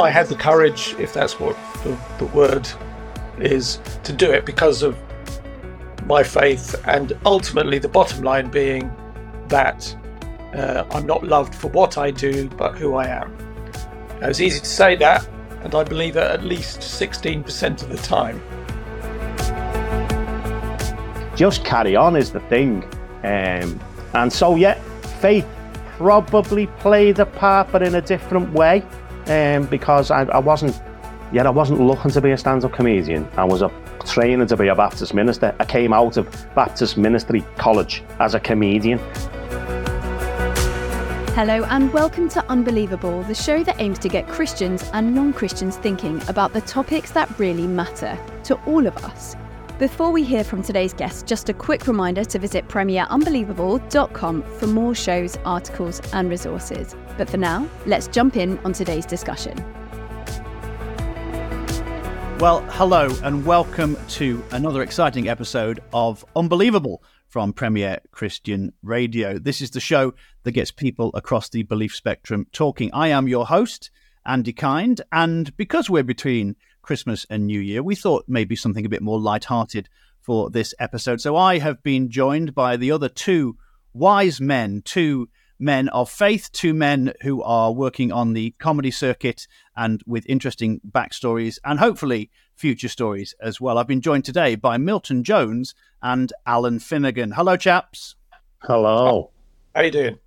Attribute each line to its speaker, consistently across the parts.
Speaker 1: I had the courage, if that's what the, the word is, to do it because of my faith, and ultimately the bottom line being that uh, I'm not loved for what I do, but who I am. Now, it's easy to say that, and I believe it at least 16% of the time.
Speaker 2: Just carry on is the thing. Um, and so, yeah, faith probably played a part, but in a different way um, because I, I wasn't, yeah, I wasn't looking to be a stand-up comedian. I was a training to be a Baptist minister. I came out of Baptist Ministry College as a comedian.
Speaker 3: Hello, and welcome to Unbelievable, the show that aims to get Christians and non Christians thinking about the topics that really matter to all of us. Before we hear from today's guest, just a quick reminder to visit premierunbelievable.com for more shows, articles, and resources. But for now, let's jump in on today's discussion.
Speaker 4: Well, hello, and welcome to another exciting episode of Unbelievable from Premier Christian Radio. This is the show that gets people across the belief spectrum talking. I am your host, Andy Kind, and because we're between Christmas and New Year, we thought maybe something a bit more light-hearted for this episode. So I have been joined by the other two wise men, two men of faith, two men who are working on the comedy circuit and with interesting backstories and hopefully future stories as well. I've been joined today by Milton Jones and Allan Finnegan. Hello, chaps.
Speaker 2: Hello.
Speaker 1: How you doing?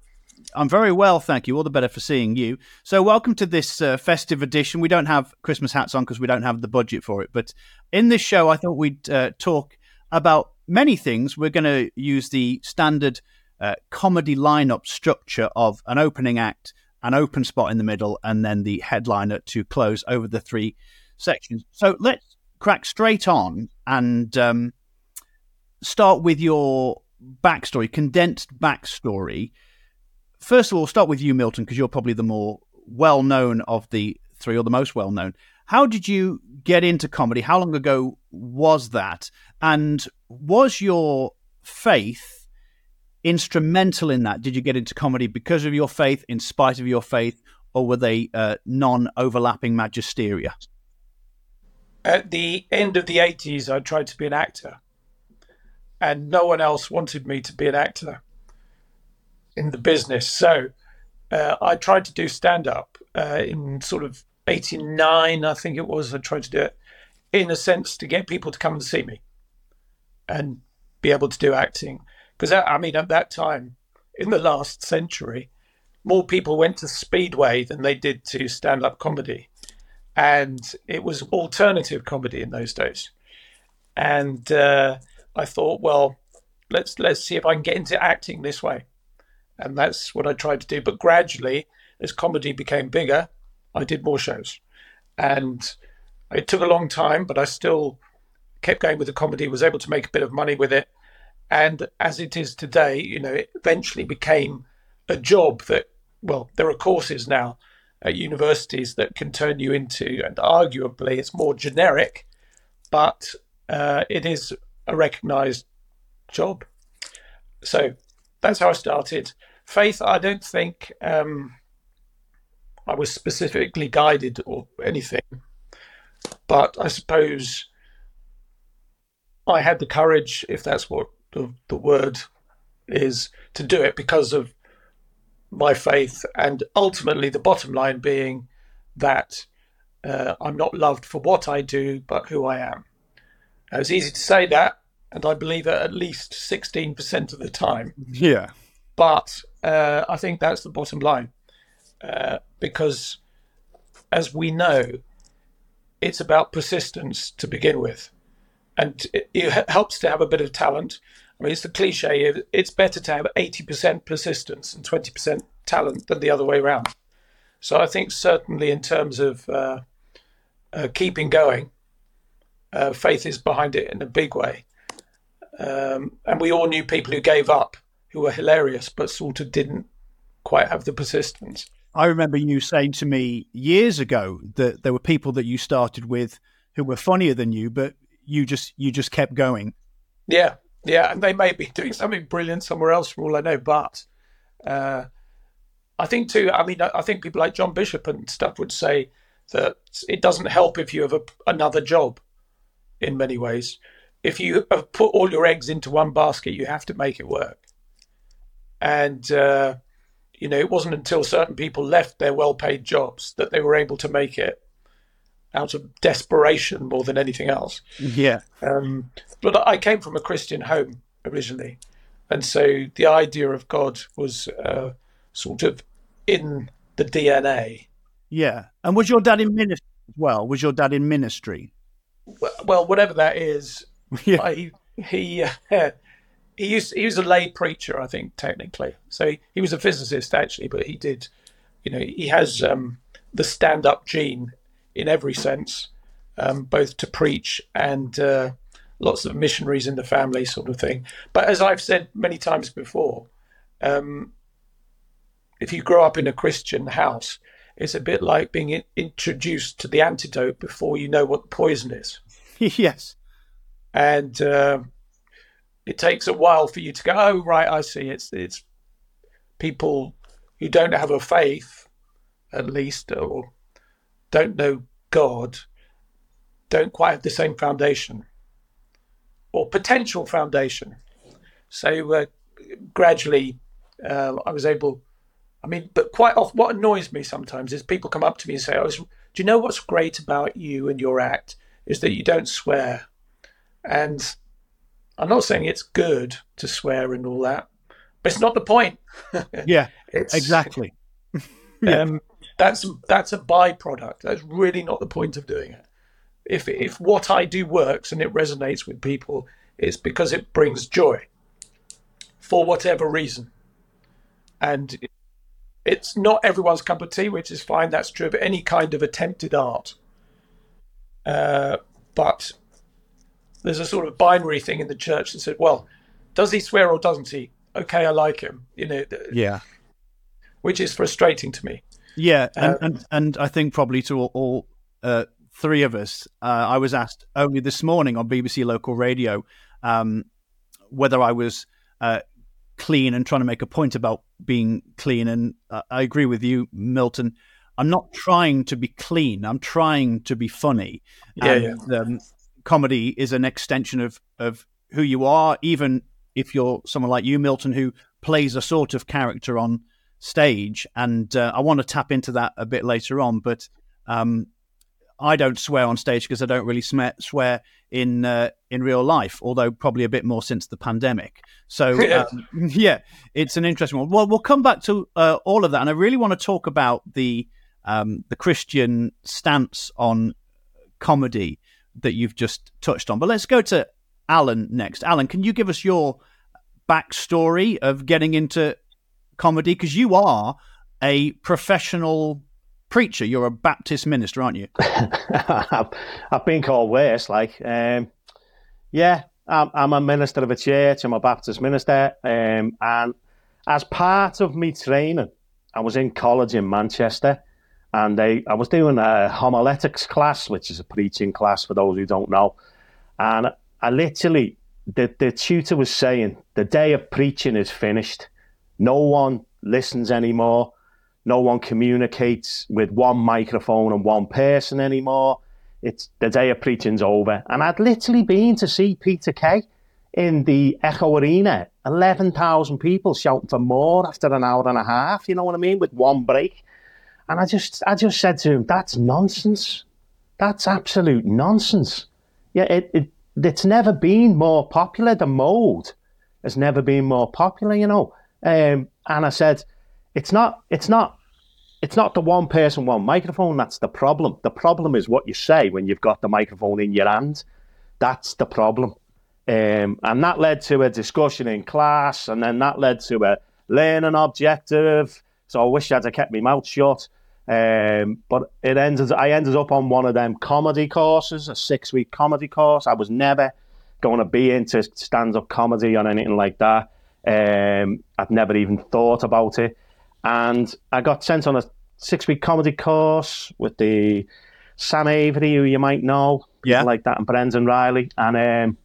Speaker 4: I'm very well, thank you. All the better for seeing you. So, welcome to this uh, festive edition. We don't have Christmas hats on because we don't have the budget for it. But in this show, I thought we'd uh, talk about many things. We're going to use the standard uh, comedy lineup structure of an opening act, an open spot in the middle, and then the headliner to close over the three sections. So, let's crack straight on and um, start with your backstory, condensed backstory first of all, start with you, Milton, because you're probably the more well known of the three, or the most well known. How did you get into comedy? How long ago was that? And was your faith instrumental in that? Did you get into comedy because of your faith, in spite of your faith, or were they uh, non overlapping magisteria?
Speaker 1: At the end of the 80s, I tried to be an actor, and no one else wanted me to be an actor in the business. So uh, I tried to do stand up uh, in sort of 89, I think it was. I tried to do it in a sense to get people to come and see me and be able to do acting. Because, I mean, at that time, in the last century, more people went to Speedway than they did to stand up comedy. And it was alternative comedy in those days. And uh, I thought, well, let's let's see if I can get into acting this way and that's what I tried to do. But gradually, as comedy became bigger, I did more shows, and it took a long time, but I still kept going with the comedy. Was able to make a bit of money with it, and as it is today, you know, it eventually became a job that. Well, there are courses now at universities that can turn you into, and arguably it's more generic, but uh, it is a recognized job. So that's how I started. Faith, I don't think um, I was specifically guided or anything, but I suppose I had the courage, if that's what the, the word is, to do it because of my faith, and ultimately the bottom line being that uh, I'm not loved for what I do, but who I am. it's easy to say that, and I believe it at least 16% of the time.
Speaker 4: Yeah.
Speaker 1: But uh, I think that's the bottom line. Uh, because as we know, it's about persistence to begin with. And it, it, helps to have a bit of talent. I mean, it's the cliche it's better to have 80% persistence and 20% talent than the other way around. So I think certainly in terms of uh, uh, keeping going, uh, faith is behind it in a big way. Um, and we all knew people who gave up, who were hilarious, but sort of didn't quite have the persistence.
Speaker 4: I remember you saying to me years ago that there were people that you started with who were funnier than you, but you just you just kept going.
Speaker 1: Yeah, yeah, and they may be doing something brilliant somewhere else for all I know. But uh, I think too. I mean, I think people like John Bishop and stuff would say that it doesn't help if you have a, another job. In many ways, if you have put all your eggs into one basket, you have to make it work. And uh, you know, it wasn't until certain people left their well-paid jobs that they were able to make it out of desperation more than anything else.
Speaker 4: Yeah.
Speaker 1: Um, but I came from a Christian home originally, and so the idea of God was uh, sort of in the DNA.
Speaker 4: Yeah. And was your dad in ministry as well? Was your dad in ministry?
Speaker 1: Well, whatever that is, yeah. I, he uh, he used he was a lay preacher, I think technically. So he, he was a physicist actually, but he did, you know, he has um, the stand-up gene in every sense, um, both to preach and uh, lots of missionaries in the family, sort of thing. But as I've said many times before, um, if you grow up in a Christian house, it's a bit like being introduced to the antidote before you know what the poison is.
Speaker 4: yes.
Speaker 1: And uh, it takes a while for you to go, oh right, I see. It's it's people who don't have a faith, at least, or don't know God, don't quite have the same foundation or potential foundation. So uh, gradually, uh, I was able. I mean, but quite often, what annoys me sometimes is people come up to me and say, oh, "Do you know what's great about you and your act is that you don't swear," and I'm not saying it's good to swear and all that, but it's not the point.
Speaker 4: yeah, exactly. yeah.
Speaker 1: Um, that's that's a byproduct. That's really not the point of doing it. If if what I do works and it resonates with people, it's because it brings joy for whatever reason, and it's not everyone's cup of tea, which is fine. That's true of any kind of attempted art. Uh, but there's a sort of binary thing in the church that said, well, does he swear or doesn't he? Okay, I like him. You know.
Speaker 4: Yeah.
Speaker 1: Which is frustrating to me.
Speaker 4: Yeah, and um, and, and I think probably to all, all uh, three of us, uh, I was asked only this morning on BBC local radio um, whether I was uh, clean and trying to make a point about being clean, and uh, I agree with you, Milton. I'm not trying to be clean. I'm trying to be funny.
Speaker 1: Yeah, and, yeah. Um,
Speaker 4: comedy is an extension of of who you are, even if you're someone like you, Milton, who plays a sort of character on stage. And uh, I want to tap into that a bit later on, but um, I don't swear on stage because I don't really swear, swear in uh, in real life, although probably a bit more since the pandemic. So um, yeah, it's an interesting one. Well, we'll come back to uh, all of that, and I really want to talk about the um, the Christian stance on comedy that you've just touched on. But let's go to Allan next. Allan, can you give us your backstory of getting into comedy? Because you are a professional preacher. You're a Baptist minister, aren't you?
Speaker 2: I've, been called worse. Like, um, yeah, I'm, I'm, a minister of a church. I'm a Baptist minister, um, and as part of me training, I was in college in Manchester, and they I was doing a homiletics class, which is a preaching class for those who don't know, and I literally the the tutor was saying the day of preaching is finished. No one listens anymore. No one communicates with one microphone and one person anymore. It's the day of preaching's over. And I'd literally been to see Peter Kay in the Echo Arena, 11,000 people shouting for more after an hour and a half, you know what I mean, with one break. And I just, I just said to him, "That's nonsense. That's absolute nonsense." Yeah, it, it it's never been more popular. The mode has never been more popular, you know. Um, and I said, it's not, it's not, it's not the one person, one microphone. That's the problem. The problem is what you say when you've got the microphone in your hand. That's the problem. Um, and that led to a discussion in class, and then that led to a learning objective. So I wish I'd have kept my mouth shut. Um, but it ended. I ended up on one of them comedy courses, a six-week comedy course. I was never going to be into stand-up comedy or anything like that. Um, I'd never even thought about it, and I got sent on a six-week comedy course with the Sam Avery, who you might know,
Speaker 4: Yeah.
Speaker 2: like that, and Brendan Riley, and um,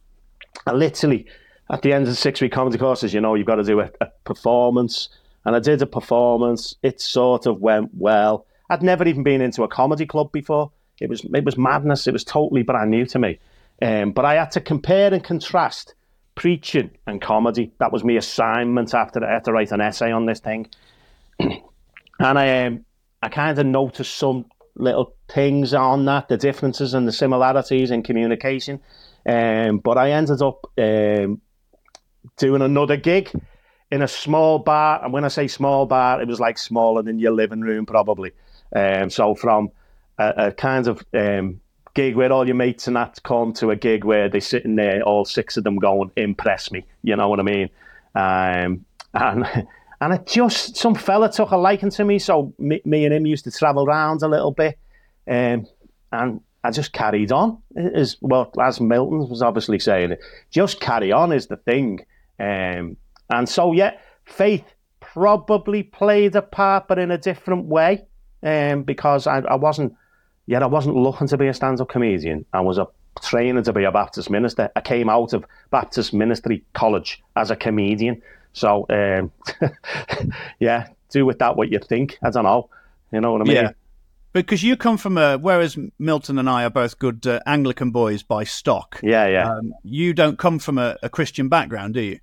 Speaker 2: I literally at the end of the six-week comedy courses, you know, you've got to do a, a performance, and I did a performance. It sort of went well. I'd never even been into a comedy club before. It was it was madness. It was totally brand new to me. Um, but I had to compare and contrast preaching and comedy. That was my assignment after I had to write an essay on this thing. and I um, I kind of noticed some little things on that, the differences and the similarities in communication. Um, but I ended up um, doing another gig in a small bar. And when I say small bar, it was like smaller than your living room, probably. Um, so from a, a kind of um, gig where all your mates and that come to a gig where they're sitting there, all six of them going, impress me. You know what I mean? Um, and and it just, some fella took a liking to me. So me, me and him used to travel around a little bit. Um, and I just carried on. As well as Milton was obviously saying, just carry on is the thing. Um, and so yeah, faith probably played a part, but in a different way. Um, because I, I wasn't, yet I wasn't looking to be a stand-up comedian. I was a training to be a Baptist minister. I came out of Baptist Ministry College as a comedian. So um, yeah, do with that what you think. I don't know. You know what I mean?
Speaker 4: Yeah. Because you come from a, whereas Milton and I are both good uh, Anglican boys by stock.
Speaker 2: Yeah, yeah.
Speaker 4: Um, you don't come from a, a Christian background, do you?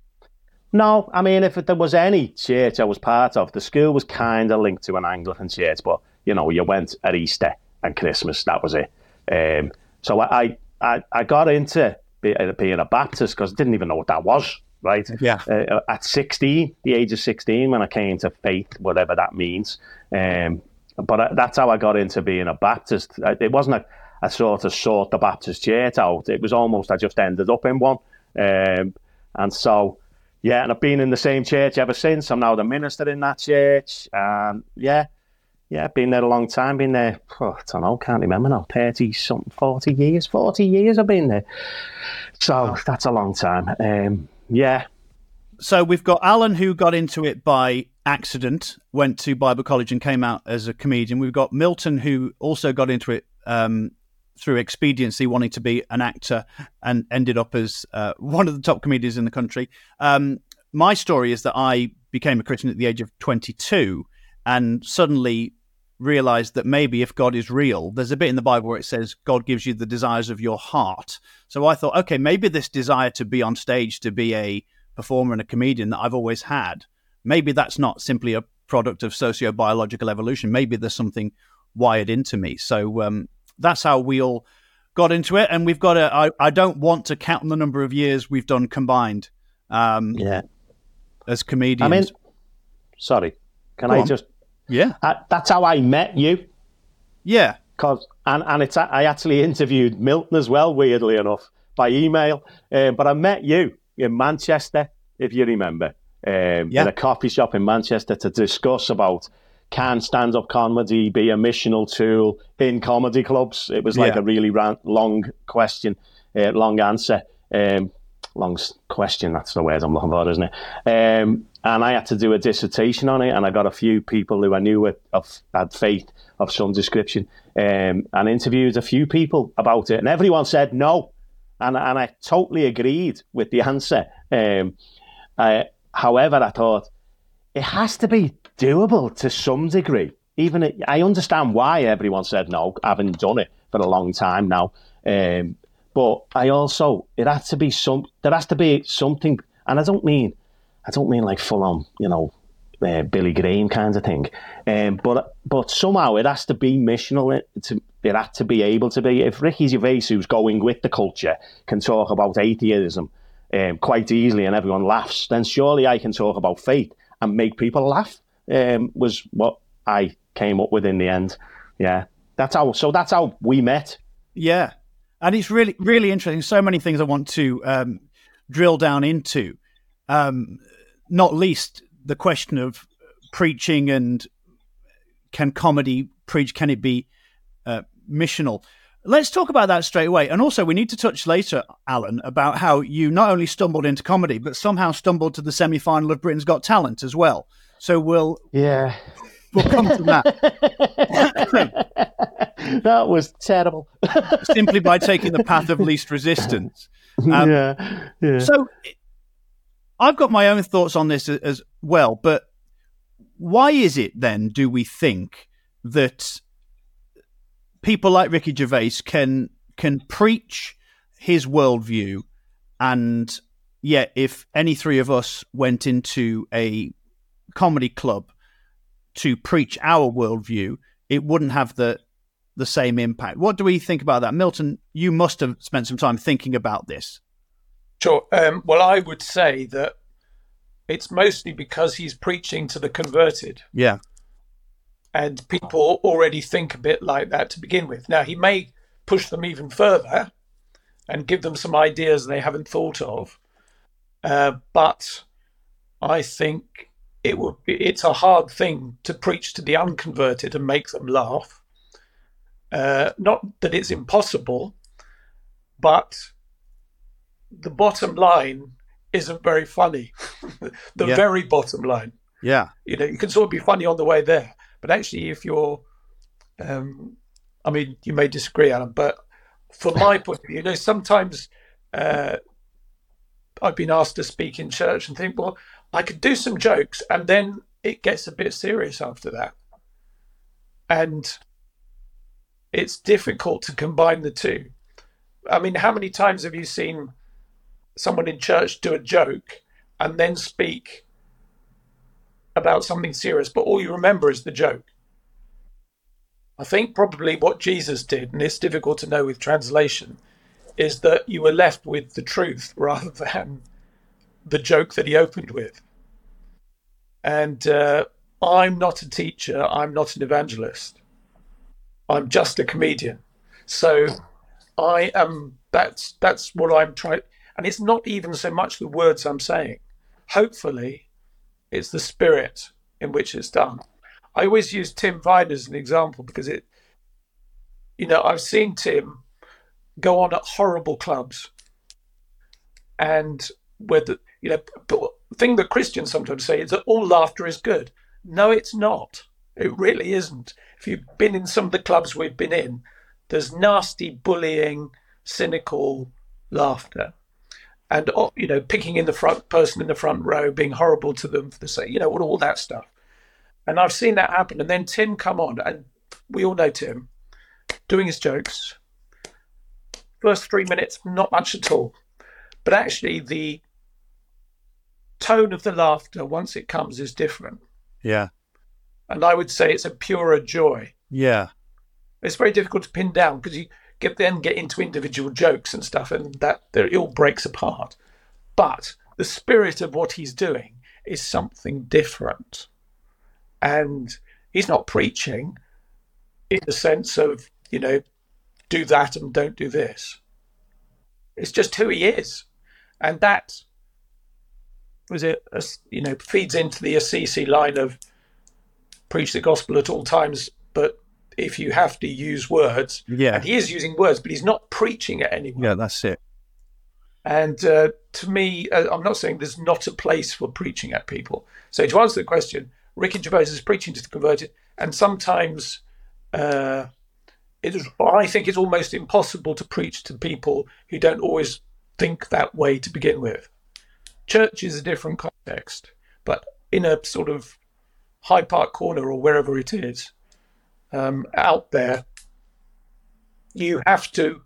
Speaker 2: No, I mean, if there was any church I was part of, the school was kind of linked to an Anglican church, but you know, you went at Easter and Christmas. That was it. Um, so I, I, I got into uh, being a Baptist because I didn't even know what that was. Right.
Speaker 4: Yeah.
Speaker 2: Uh, at sixteen, the age of sixteen, when I came to faith, whatever that means. Um, but I, that's how I got into being a Baptist. Uh, It wasn't a, a sort of sort the Baptist church out. It was almost I just ended up in one. Um, and so, yeah, and I've been in the same church ever since. I'm now the minister in that church. And yeah, yeah, been there a long time. Been there, oh, I don't know, can't remember now, 30 something, 40 years, 40 years I've been there. So that's a long time. Um, yeah,
Speaker 4: So we've got Allan who got into it by accident, went to Bible college and came out as a comedian. We've got Milton who also got into it um, through expediency, wanting to be an actor, and ended up as uh, one of the top comedians in the country. Um, my story is that I became a Christian at the age of 22 and suddenly realized that maybe if God is real, there's a bit in the Bible where it says God gives you the desires of your heart. So I thought, okay, maybe this desire to be on stage, to be a performer and a comedian that I've always had, maybe that's not simply a product of socio-biological evolution. Maybe there's something wired into me. So um, that's how we all got into it. And we've got to i don't want to count the number of years we've done combined um,
Speaker 2: yeah.
Speaker 4: as comedians.
Speaker 2: I mean, sorry, can
Speaker 4: Go
Speaker 2: I
Speaker 4: on.
Speaker 2: just?
Speaker 4: yeah,
Speaker 2: Uh, that's how I met you.
Speaker 4: yeah.
Speaker 2: Cause and and it's I actually interviewed Milton as well, weirdly enough, by email. Um, but I met you in Manchester, if you remember, um,
Speaker 4: Yeah.
Speaker 2: in a coffee shop in Manchester to discuss about can stand-up comedy be a missional tool in comedy clubs. It was like
Speaker 4: Yeah.
Speaker 2: a really ran- long question, uh, long answer. Um, long question. That's the word I'm looking for, isn't it? Um, and I had to do a dissertation on it, and I got a few people who I knew had, of, had faith of some description, um, and interviewed a few people about it, and everyone said no, and and I totally agreed with the answer. Um, I, however, I thought it has to be doable to some degree. Even it, I understand why everyone said no, having done it for a long time now. Um, but I also it has to be some. There has to be something, and I don't mean, I don't mean like full on, you know, uh, Billy Graham kind of thing. Um, but but somehow it has to be missional. It, to, It had to be able to be. If Ricky Gervais, who's going with the culture, can talk about atheism um, quite easily and everyone laughs, then surely I can talk about faith and make people laugh. Um, was what I came up with in the end. Yeah, that's how. So that's how we met.
Speaker 4: Yeah, and it's really really interesting. So many things I want to um, drill down into. Um, not least the question of preaching and can comedy preach? Can it be uh, missional? Let's talk about that straight away. And also, we need to touch later, Allan, about how you not only stumbled into comedy, but somehow stumbled to the semi final of Britain's Got Talent as well. So we'll
Speaker 2: yeah
Speaker 4: we'll come to that.
Speaker 2: that was terrible.
Speaker 4: Simply by taking the path of least resistance.
Speaker 2: Um, yeah, yeah.
Speaker 4: So I've got my own thoughts on this as well, but why is it then, do we think, that people like Ricky Gervais can can preach his worldview and yet if any three of us went into a comedy club to preach our worldview, it wouldn't have the the same impact. What do we think about that? Milton, you must have spent some time thinking about this.
Speaker 1: Sure. Um, well, I would say that it's mostly because he's preaching to the converted.
Speaker 4: Yeah.
Speaker 1: And people already think a bit like that to begin with. Now, he may push them even further and give them some ideas they haven't thought of. Uh, but I think it would be, it's a hard thing to preach to the unconverted and make them laugh. Uh, not that it's impossible, but the bottom line isn't very funny. the
Speaker 4: Yeah.
Speaker 1: very bottom line.
Speaker 4: Yeah.
Speaker 1: You know, you can sort of be funny on the way there, but actually, if you're, um, I mean, you may disagree, Allan, but from my point of view, you know, sometimes uh, I've been asked to speak in church and think, well, I could do some jokes, and then it gets a bit serious after that, and it's difficult to combine the two. I mean, how many times have you seen someone in church do a joke and then speak about something serious, but all you remember is the joke? I think probably what Jesus did, and it's difficult to know with translation, is that you were left with the truth rather than the joke that he opened with. And uh, I'm not a teacher, I'm not an evangelist, I'm just a comedian. So I am that's that's what I'm trying and it's not even so much the words I'm saying. Hopefully it's the spirit in which it's done. I always use Tim Vine as an example because it you know, I've seen Tim go on at horrible clubs and where the you know thing that Christians sometimes say is that all laughter is good. No, it's not. It really isn't. If you've been in some of the clubs we've been in, there's nasty bullying, cynical laughter, and oh, you know, picking in the front person in the front row, being horrible to them for the sake, you know, all that stuff. And I've seen that happen. And then Tim come on, and we all know Tim doing his jokes. First three minutes, not much at all, but actually the tone of the laughter once it comes is different.
Speaker 4: Yeah.
Speaker 1: And I would say it's a purer joy.
Speaker 4: Yeah.
Speaker 1: It's very difficult to pin down because you get then get into individual jokes and stuff, and that it all breaks apart. But the spirit of what he's doing is something different, and he's not preaching in the sense of you know do that and don't do this. It's just who he is, and that was it. You know, feeds into the Assisi line of preach the gospel at all times, but if you have to use words,
Speaker 4: Yeah.
Speaker 1: and he is using words, but he's not preaching at anyone.
Speaker 4: Yeah, that's it.
Speaker 1: And uh, to me, uh, I'm not saying there's not a place for preaching at people. So to answer the question, Ricky Gervais is preaching to the converted, and sometimes uh, it is. I think it's almost impossible to preach to people who don't always think that way to begin with. Church is a different context, but in a sort of Hyde Park corner or wherever it is, um, out there, you have to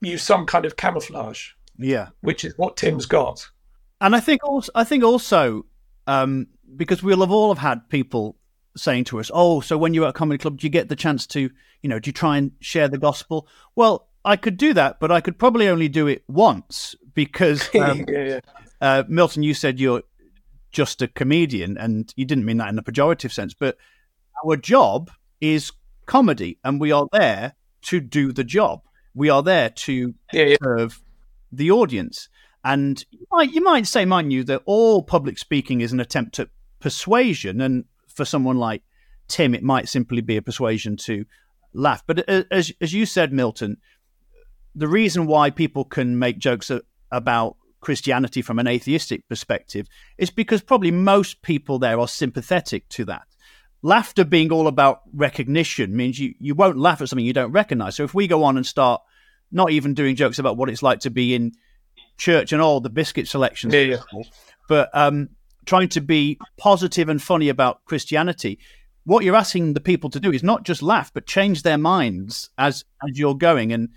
Speaker 1: use some kind of camouflage,
Speaker 4: Yeah.
Speaker 1: which is what Tim's got.
Speaker 4: And I think also, I think also, um, because we'll have all have had people saying to us, "Oh, so when you're at a comedy club, do you get the chance to, you know, do you try and share the gospel?" Well, I could do that, but I could probably only do it once because um,
Speaker 1: yeah, yeah.
Speaker 4: uh, Milton, you said you're just a comedian, and you didn't mean that in a pejorative sense, but our job is comedy, and we are there to do the job. We are there to
Speaker 1: Yeah,
Speaker 4: serve the audience. And you might, you might say, mind you, that all public speaking is an attempt at persuasion. And for someone like Tim, it might simply be a persuasion to laugh. But as, as you said, Milton, the reason why people can make jokes a- about Christianity from an atheistic perspective is because probably most people there are sympathetic to that. Laughter being all about recognition means you, you won't laugh at something you don't recognize. So if we go on and start not even doing jokes about what it's like to be in church and all the biscuit selections,
Speaker 1: Yeah, yeah.
Speaker 4: but um, trying to be positive and funny about Christianity, what you're asking the people to do is not just laugh, but change their minds as as you're going. And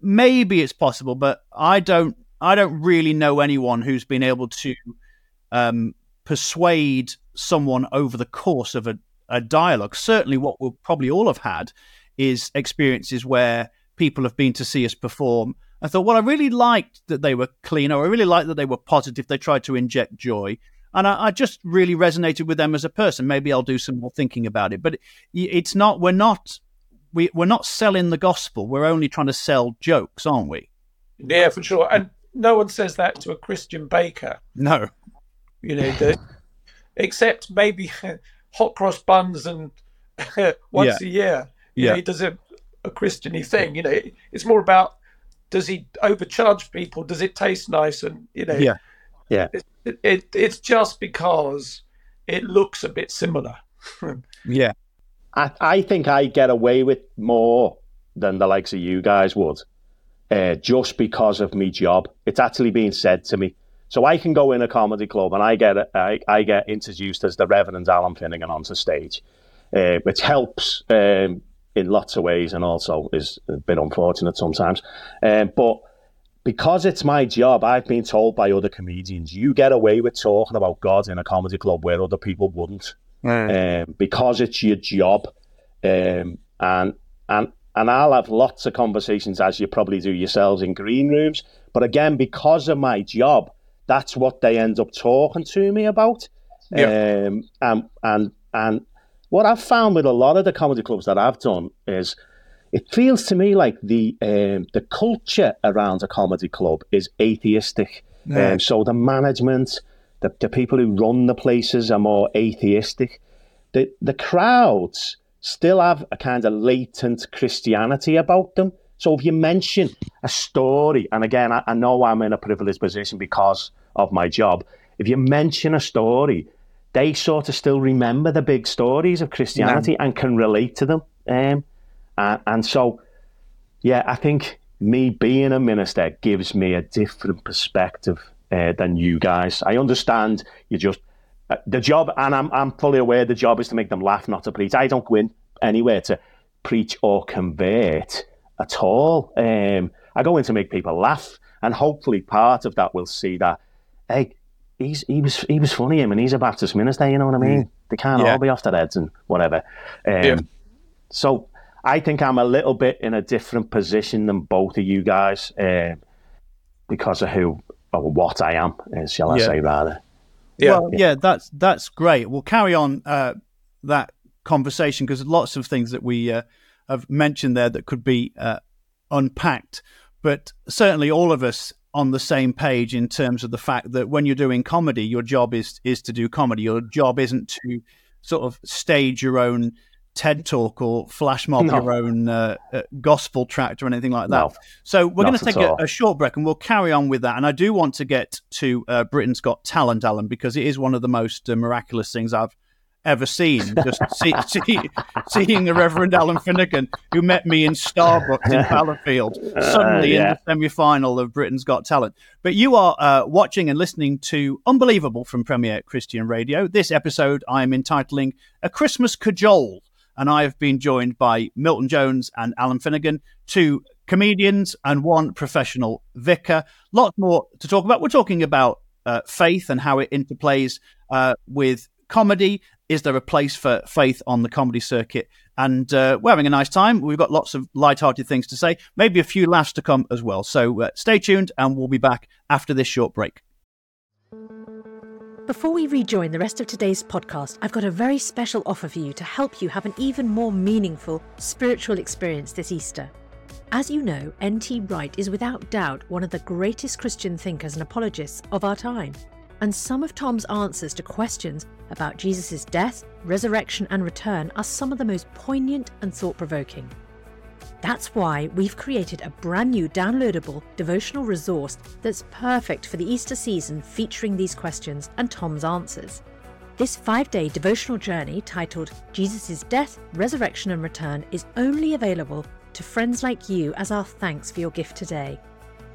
Speaker 4: maybe it's possible, but I don't. I don't really know anyone who's been able to um, persuade someone over the course of a, a dialogue. Certainly, what we'll probably all have had is experiences where people have been to see us perform. I thought, well, I really liked that they were clean, or I really liked that they were positive. They tried to inject joy, and I, I just really resonated with them as a person. Maybe I'll do some more thinking about it. But it, it's not. We're not. We, we're not selling the gospel. We're only trying to sell jokes, aren't we?
Speaker 1: Yeah, for sure. And no one says that to a Christian baker,
Speaker 4: No.
Speaker 1: you know, the, except maybe hot cross buns and once a year. You
Speaker 4: Yeah.
Speaker 1: know, he does a, a Christiany thing. You know, it's more about does he overcharge people? Does it taste nice? And you know,
Speaker 4: Yeah.
Speaker 2: Yeah.
Speaker 1: it, it it's just because it looks a bit similar.
Speaker 4: Yeah.
Speaker 2: I, I think I get away with more than the likes of you guys would, uh, just because of me job. It's actually being said to me. So I can go in a comedy club and I get I, I get introduced as the Reverend Allan Finnegan onto stage, uh, which helps um, in lots of ways and also is a bit unfortunate sometimes. Um, but because it's my job, I've been told by other comedians, you get away with talking about God in a comedy club where other people wouldn't um, because it's your job. Um, and and and I'll have lots of conversations as you probably do yourselves in green rooms. But again, because of my job, that's what they end up talking to me about.
Speaker 1: Yeah.
Speaker 2: Um, and and and what I've found with a lot of the comedy clubs that I've done is it feels to me like the um, the culture around a comedy club is atheistic. Um, so the management, the, the people who run the places are more atheistic. The the crowds still have a kind of latent Christianity about them. So if you mention a story, and again, I, I know I'm in a privileged position because of my job. If you mention a story, they sort of still remember the big stories of Christianity and can relate to them. Um, and, and so, yeah, I think me being a minister gives me a different perspective uh, than you guys. I understand you just uh, the job, and I'm I'm fully aware the job is to make them laugh, not to preach. I don't go in anywhere to preach or convert at all. Um, I go in to make people laugh, and hopefully part of that will see that. Hey, he's he was he was funny, him, and he's a Baptist minister. You know what I mean? They can't
Speaker 4: Yeah.
Speaker 2: all be off their heads and whatever. Um,
Speaker 1: Yeah.
Speaker 2: So I think I'm a little bit in a different position than both of you guys um, because of who or what I am, uh, shall I
Speaker 4: Yeah.
Speaker 2: say rather.
Speaker 1: Yeah.
Speaker 4: Well, yeah, that's that's great. We'll carry on uh, that conversation because lots of things that we uh, have mentioned there that could be uh, unpacked. But certainly, all of us on the same page in terms of the fact that when you're doing comedy, your job is is to do comedy. Your job isn't to sort of stage your own TED talk or flash mob
Speaker 2: No.
Speaker 4: your own uh, uh, gospel tract or anything like that.
Speaker 2: No,
Speaker 4: So we're going to take a, a short break and we'll carry on with that. And I do want to get to uh, Britain's Got Talent, Allan, because it is one of the most uh, miraculous things I've ever seen. Just see, see, seeing the Reverend Allan Finnegan, who met me in Starbucks in Fallowfield, suddenly
Speaker 2: yeah.
Speaker 4: in the semi-final of Britain's Got Talent. But you are uh, watching and listening to Unbelievable from Premier Christian Radio. This episode I am entitling A Christmas Cajole and I have been joined by Milton Jones and Allan Finnegan, two comedians and one professional vicar. Lots more to talk about. We're talking about uh, faith and how it interplays uh, with comedy? Is there a place for faith on the comedy circuit? And uh, we're having a nice time. We've got lots of light-hearted things to say, maybe a few laughs to come as well. So uh, stay tuned, and we'll be back after this short break.
Speaker 5: Before we rejoin the rest of today's podcast, I've got a very special offer for you to help you have an even more meaningful spiritual experience this Easter. As you know, N.T. Wright is without doubt one of the greatest Christian thinkers and apologists of our time. And some of Tom's answers to questions about Jesus' death, resurrection, and return are some of the most poignant and thought provoking. That's why we've created a brand new downloadable devotional resource that's perfect for the Easter season featuring these questions and Tom's answers. This five day devotional journey titled Jesus' Death, Resurrection and Return is only available to friends like you as our thanks for your gift today.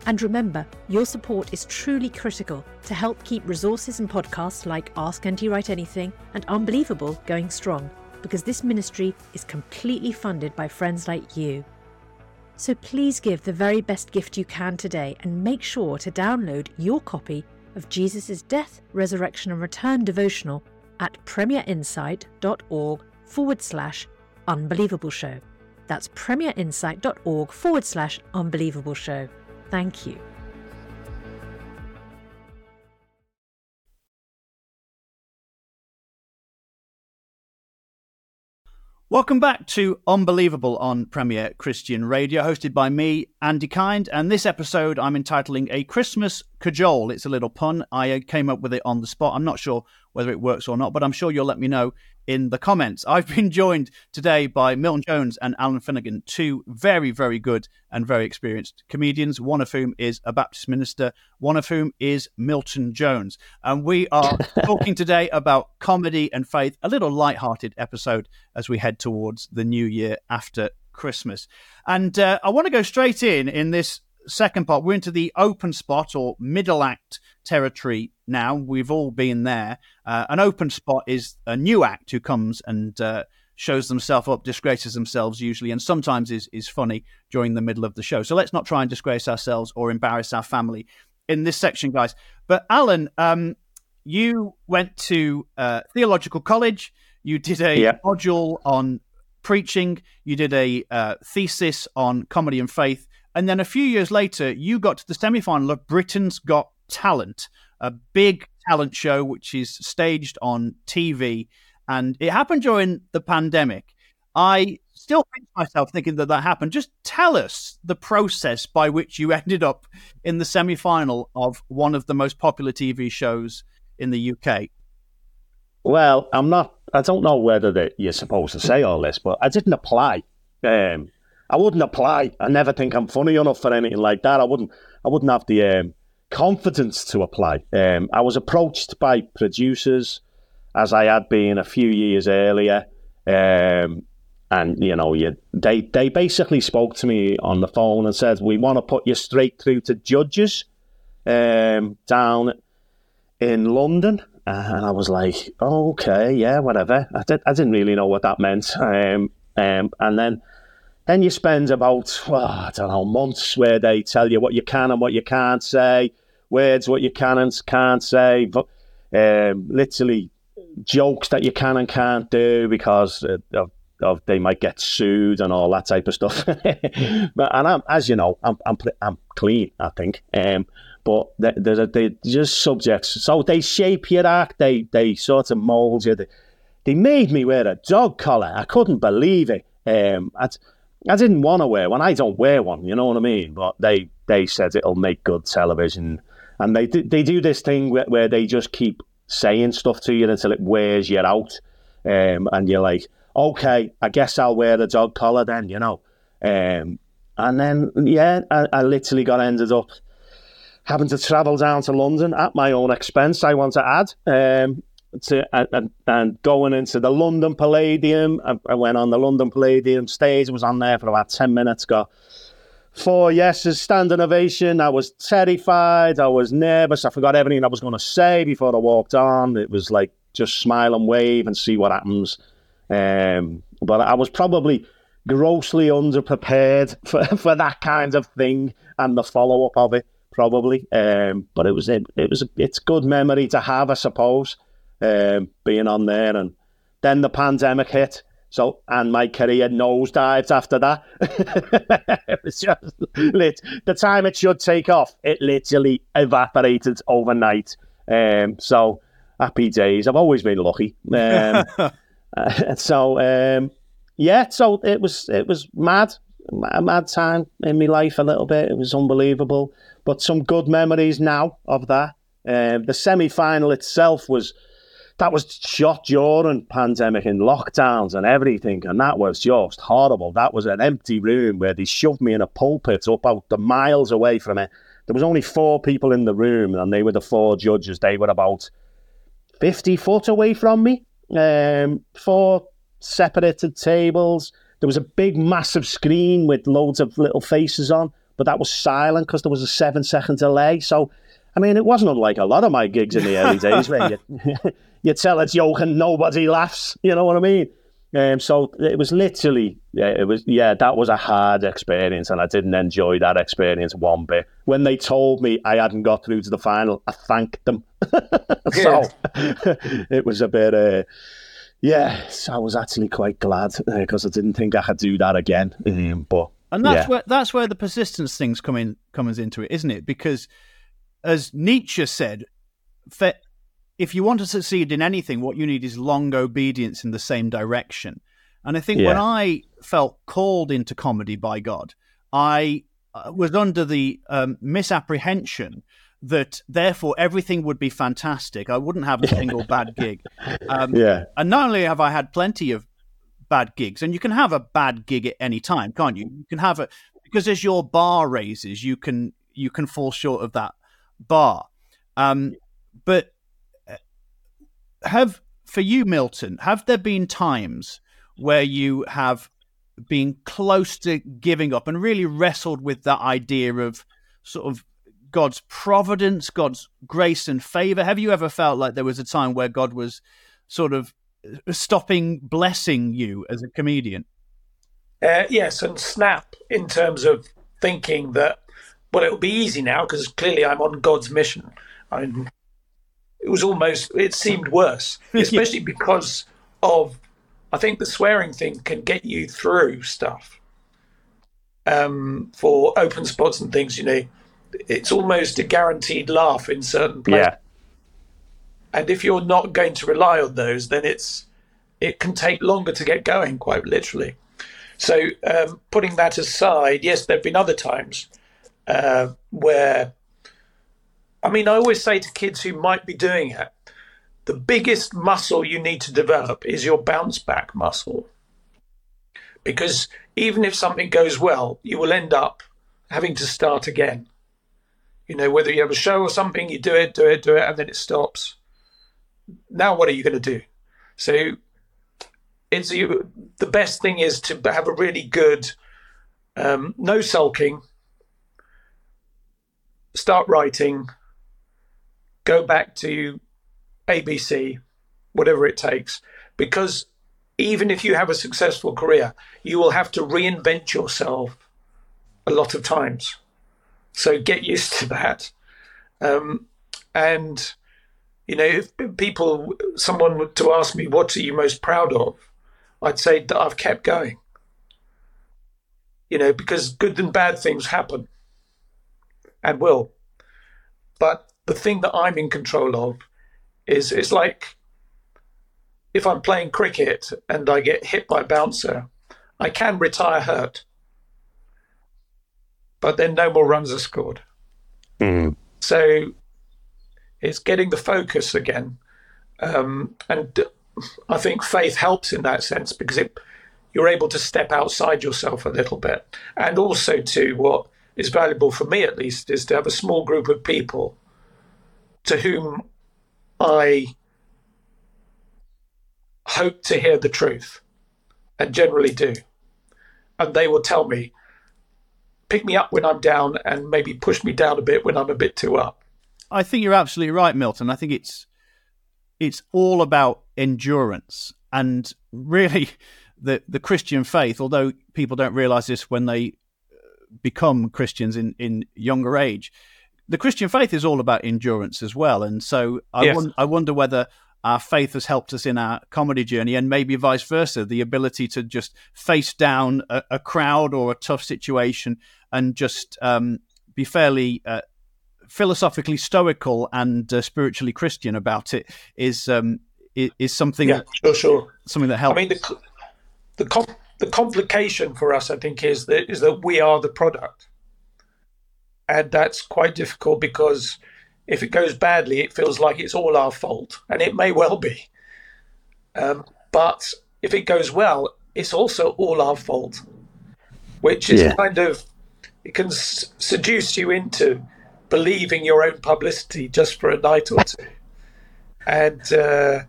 Speaker 5: And remember, your support is truly critical to help keep resources and podcasts like Ask NT Wright Anything and Unbelievable going strong, because this ministry is completely funded by friends like you. So please give the very best gift you can today and make sure to download your copy of Jesus' Death, Resurrection and Return devotional at premierinsight.org forward slash unbelievable show. That's premierinsight.org forward slash unbelievable show. Thank you.
Speaker 4: Welcome back to Unbelievable on Premier Christian Radio, hosted by me, Andy Kind. And this episode I'm entitling A Christmas Cajole. It's a little pun. I uh, came up with it on the spot. I'm not sure whether it works or not, but I'm sure you'll let me know in the comments. I've been joined today by Milton Jones and Allan Finnegan, two very, very good and very experienced comedians, one of whom is a Baptist minister, one of whom is Milton Jones. And we are talking today about comedy and faith, a little light-hearted episode as we head towards the new year after Christmas. And uh, I want to go straight in in this second part. We're into the open spot or middle act territory now. We've all been there. Uh, an open spot is a new act who comes and uh, shows themselves up, disgraces themselves usually, and sometimes is, is funny during the middle of the show. So let's not try and disgrace ourselves or embarrass our family in this section, guys. But Allan, um, you went to uh, theological college. You did a yeah. module on preaching. You did a uh, thesis on comedy and faith. And then a few years later, you got to the semi final of Britain's Got Talent, a big talent show which is staged on TV. And it happened during the pandemic. I still pinch myself thinking that that happened. Just tell us the process by which you ended up in the semi final of one of the most popular TV shows in the UK.
Speaker 2: Well, I'm not, I don't know whether you're supposed to say all this, but I didn't apply. Um, I wouldn't apply. I never think I'm funny enough for anything like that. I wouldn't. I wouldn't have the um, confidence to apply. Um, I was approached by producers, as I had been a few years earlier, um, and you know, you, they they basically spoke to me on the phone and said, "We want to put you straight through to judges um, down in London." And I was like, oh, "Okay, yeah, whatever." I, did, I didn't really know what that meant, um, um, and then then you spend about, well, I don't know, months where they tell you what you can and what you can't say, words what you can and can't say, um, literally jokes that you can and can't do because of, of, they might get sued and all that type of stuff. but and I'm, as you know, I'm I'm, I'm clean, I think. Um, but there's a, they just subjects, so they shape your act. They they sort of mold you. They, they made me wear a dog collar. I couldn't believe it. Um, I didn't want to wear one. I don't wear one. You know what I mean? But they they said it'll make good television, and they they do this thing where, where they just keep saying stuff to you until it wears you out, um, and you're like, okay, I guess I'll wear the dog collar then. You know, um, and then yeah, I, I literally got ended up having to travel down to London at my own expense. I want to add, um, to and, and, going into the London Palladium. I, I, went on the London Palladium stage. Was on there for about ten minutes. Got four yeses, standing ovation. I was terrified. I was nervous. I forgot everything I was going to say before I walked on. It was like just smile and wave and see what happens. Um, but I was probably grossly underprepared for, for that kind of thing and the follow up of it probably. Um, but it was it, it was it's good memory to have, I suppose. Um, being on there. And then the pandemic hit. So, and my career nosedived after that. it was just lit. The time it should take off, it literally evaporated overnight. Um, so, happy days. I've always been lucky. Um, uh, so, um, yeah, so it was it was mad, a mad time in my life a little bit. It was unbelievable, but some good memories now of that. Um, the semi final itself was that was shot during pandemic and lockdowns and everything, and that was just horrible. That was an empty room where they shoved me in a pulpit up out the miles away from it. There was only four people in the room, and they were the four judges. They were about fifty foot away from me. Um, four separated tables. There was a big, massive screen with loads of little faces on, but that was silent because there was a seven second delay. So, I mean, it wasn't unlike a lot of my gigs in the early days where you, you tell a joke and nobody laughs. You know what I mean? Um, so it was literally, yeah, it was, yeah, that was a hard experience, and I didn't enjoy that experience one bit. When they told me I hadn't got through to the final, I thanked them. so it was a bit, uh, yeah, so I was actually quite glad because uh, I didn't think I could do that again. Um, but
Speaker 4: and that's
Speaker 2: yeah.
Speaker 4: where that's where the persistence things come in comes into it, isn't it? Because as Nietzsche said, if you want to succeed in anything, what you need is long obedience in the same direction. And I think yeah. when I felt called into comedy by God, I uh, was under the um, misapprehension that therefore everything would be fantastic. I wouldn't have a single bad gig.
Speaker 2: Um, yeah.
Speaker 4: And not only have I had plenty of bad gigs, and you can have a bad gig at any time, can't you? You can have it because as your bar raises, you can you can fall short of that bar. Um, but have for you, Milton, have there been times where you have been close to giving up and really wrestled with that idea of sort of God's providence, God's grace and favor? Have you ever felt like there was a time where God was sort of uh, stopping blessing you as a comedian?
Speaker 1: Uh, yes, and snap in terms of thinking that, well, it'll be easy now because clearly I'm on God's mission. I'm it was almost it seemed worse, especially because of I think the swearing thing can get you through stuff. Um, for open spots and things, you know, it's almost a guaranteed laugh in certain places. Yeah. And if you're not going to rely on those, then it's it can take longer to get going, quite literally. So, um, putting that aside, yes, there have been other times uh, where I mean, I always say to kids who might be doing it, the biggest muscle you need to develop is your bounce back muscle. Because even if something goes well, you will end up having to start again. You know, whether you have a show or something, you do it, do it, do it, and then it stops. Now, what are you going to do? So, it's you. The best thing is to have a really good, um, no sulking. Start writing, go back to ABC, whatever it takes, because even if you have a successful career, you will have to reinvent yourself a lot of times. So get used to that. Um, and, you know, if people, someone were to ask me, what are you most proud of? I'd say that I've kept going. You know, because good and bad things happen and will. But the thing that I'm in control of is it's like if I'm playing cricket and I get hit by a bouncer, I can retire hurt, but then no more runs are scored.
Speaker 2: Mm.
Speaker 1: So it's getting the focus again, um, and I think faith helps in that sense because it, you're able to step outside yourself a little bit, and also to what is valuable for me at least is to have a small group of people to whom I hope to hear the truth and generally do. And they will tell me, pick me up when I'm down and maybe push me down a bit when I'm a bit too up.
Speaker 4: I think you're absolutely right, Milton. I think it's it's all about endurance and really the the Christian faith, although people don't realize this when they become Christians in, in younger age, the Christian faith is all about endurance as well. And so I, yes. won- I wonder whether our faith has helped us in our comedy journey, and maybe vice versa. The ability to just face down a, a crowd or a tough situation and just um, be fairly uh, philosophically stoical and uh, spiritually Christian about it is um, is, something.
Speaker 1: Yeah, sure, sure.
Speaker 4: Something that helps.
Speaker 1: I mean, the the, com- the complication for us, I think, is that is that we are the product, and that's quite difficult because if it goes badly, it feels like it's all our fault, and it may well be. Um, but if it goes well, it's also all our fault, which is yeah. kind of it can s- seduce you into believing your own publicity just for a night or two, and uh,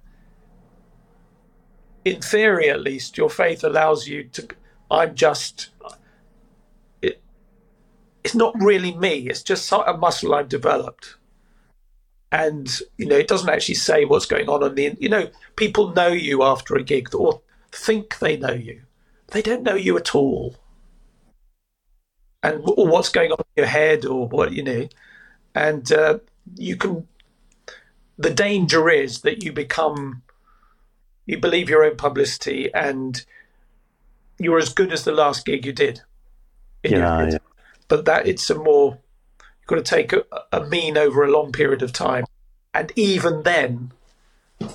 Speaker 1: in theory, at least, your faith allows you to. I'm just. It, it's not really me. It's just a muscle I've developed and you know it doesn't actually say what's going on on the you know people know you after a gig or think they know you they don't know you at all and or what's going on in your head or what you know and uh, you can the danger is that you become you believe your own publicity and you're as good as the last gig you did
Speaker 2: yeah, yeah,
Speaker 1: but that it's a more you've got to take a, a mean over a long period of time. And even then,